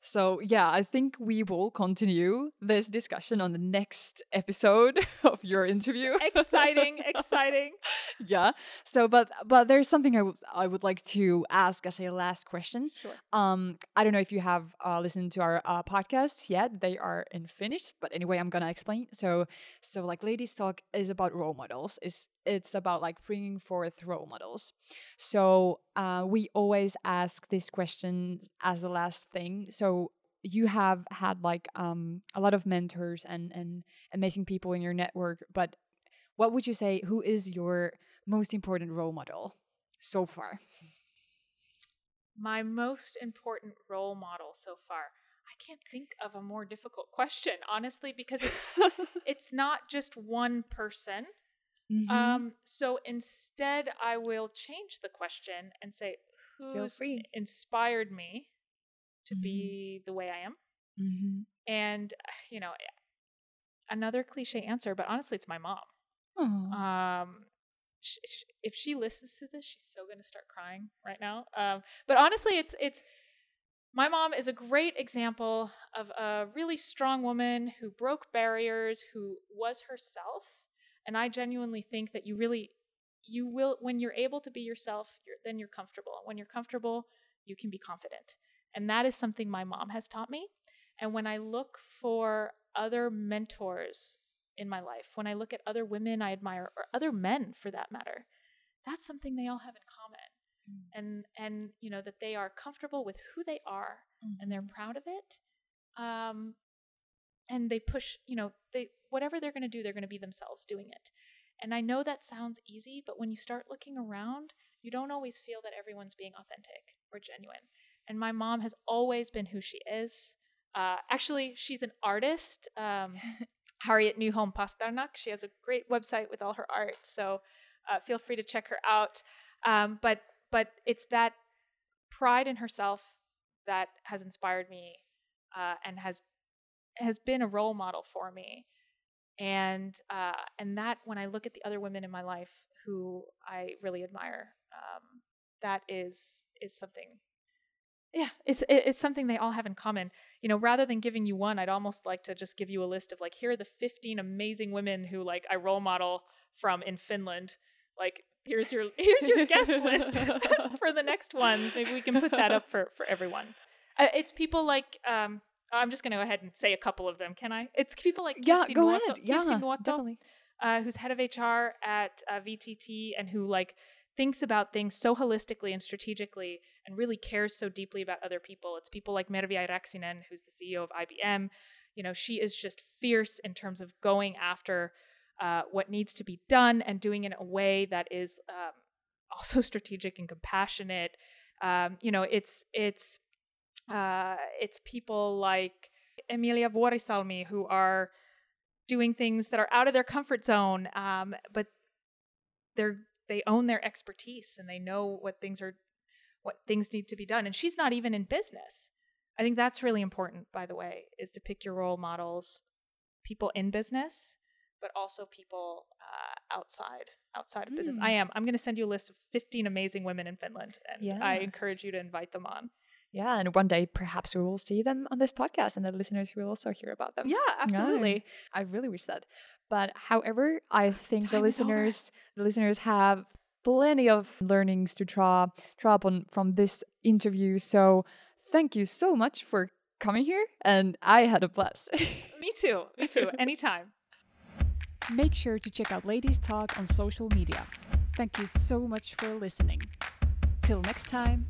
Speaker 1: So yeah, I think we will continue this discussion on the next episode *laughs* of your interview.
Speaker 2: exciting, exciting. *laughs*
Speaker 1: yeah. So, but but there's something I would I would like to ask as a last question.
Speaker 2: Sure.
Speaker 1: Um, I don't know if you have uh, listened to our uh, podcasts yet. They are in Finnish, but anyway, I'm gonna explain. So, so like Ladies Talk is about role models. Is it's about like bringing forth role models. So, uh, we always ask this question as the last thing. So. You have had like um, a lot of mentors and, and amazing people in your network, but what would you say? Who is your most important role model so far?
Speaker 2: My most important role model so far. I can't think of a more difficult question, honestly, because it's *laughs* it's not just one person.
Speaker 1: Mhm.
Speaker 2: Um, so instead, I will change the question and say, "Who's
Speaker 1: free.
Speaker 2: inspired me to
Speaker 1: Mhm.
Speaker 2: be the way I am?"
Speaker 1: Mhm.
Speaker 2: And *sighs* you know, another cliche answer, but honestly, it's my mom. Um, sh- sh- if she listens to this, she's so gonna start crying right now. Um, but honestly, it's it's my mom is a great example of a really strong woman who broke barriers, who was herself, and I genuinely think that you really you will when you're able to be yourself, you're, then you're comfortable. When you're comfortable, you can be confident, and that is something my mom has taught me. And when I look for other mentors in my life, when I look at other women I admire or other men for that matter, that's something they all have in common. And and you know that they are comfortable with who they are and they're proud of it. Um and they push, you know, they whatever they're going to do, they're going to be themselves doing it. And I know that sounds easy, but when you start looking around, you don't always feel that everyone's being authentic or genuine. And my mom has always been who she is. Uh, actually, she's an artist. Um, *laughs* Harriet Newholm Pasternak. She has a great website with all her art, so uh, feel free to check her out. Um, but but it's that pride in herself that has inspired me uh, and has has been a role model for me. And uh, and that when I look at the other women in my life who I really admire, um, that is is something yeah, it's it's something they all have in common. You know, rather than giving you one, I'd almost like to just give you a list of like here are the 15 amazing women who like I role model from in Finland. Like here's your *laughs* here's your guest list *laughs* for the next ones. Maybe we can put that up *laughs* for for everyone. Uh, it's people like um I'm just going to go ahead and say a couple of them, can I? It's people like
Speaker 1: yeah,
Speaker 2: Kirsi
Speaker 1: go ahead. Yeah,
Speaker 2: Kirsi
Speaker 1: definitely.
Speaker 2: uh, who's head of HR at uh, VTT and who like thinks about things so holistically and strategically and really cares so deeply about other people. It's people like Mervi Airaksinen, who's the CEO of IBM. You know, she is just fierce in terms of going after uh, what needs to be done and doing it in a way that is um, *laughs* also strategic and compassionate. Um, you know, it's it's uh, it's people like Emilia Vuorisalmi who are doing things that are out of their comfort zone, um, but they're they own their expertise and they know what things are what things need to be done. And she's not even in business. I think that's really important, by the way, is to pick your role models, people in business, but also people uh, outside outside of business.
Speaker 1: Mm.
Speaker 2: I am. I'm going to send you a list of 15 amazing women in Finland, and I encourage you to invite them on.
Speaker 1: Yeah, and one day perhaps we will see them on this podcast, and the listeners will also hear about them.
Speaker 2: Yeah, absolutely.
Speaker 1: I really wish that. But however, I *sighs* think the
Speaker 2: Time over.
Speaker 1: listeners the listeners have plenty of learnings to draw draw upon from this interview. So thank you so much for coming here and I had a blast. *laughs*
Speaker 2: Me too. Me too. Anytime. *laughs*
Speaker 1: Make sure to check out Ladies Talk on social media. Thank you so much for listening. Till next time.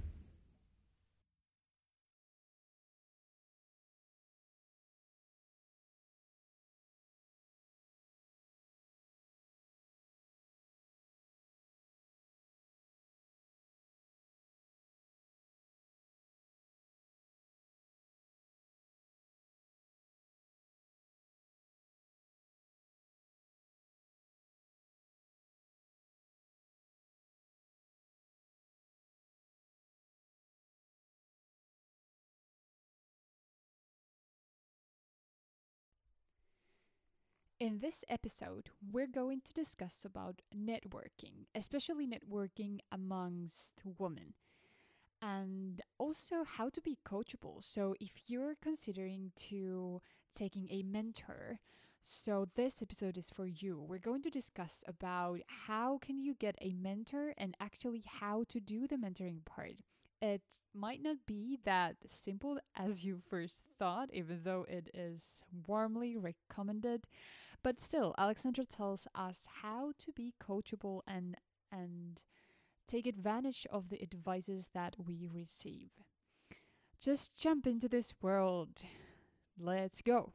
Speaker 1: In this episode, we're going to discuss about networking, especially networking amongst women, and also how to be coachable. So, if you're considering to taking a mentor, so this episode is for you. We're going to discuss about how can you get a mentor and actually how to do the mentoring part. It might not be that simple as you first thought, even though it is warmly recommended. But still, Alexandra tells us how to be coachable and and take advantage of the advices that we receive. Just jump into this world. Let's go.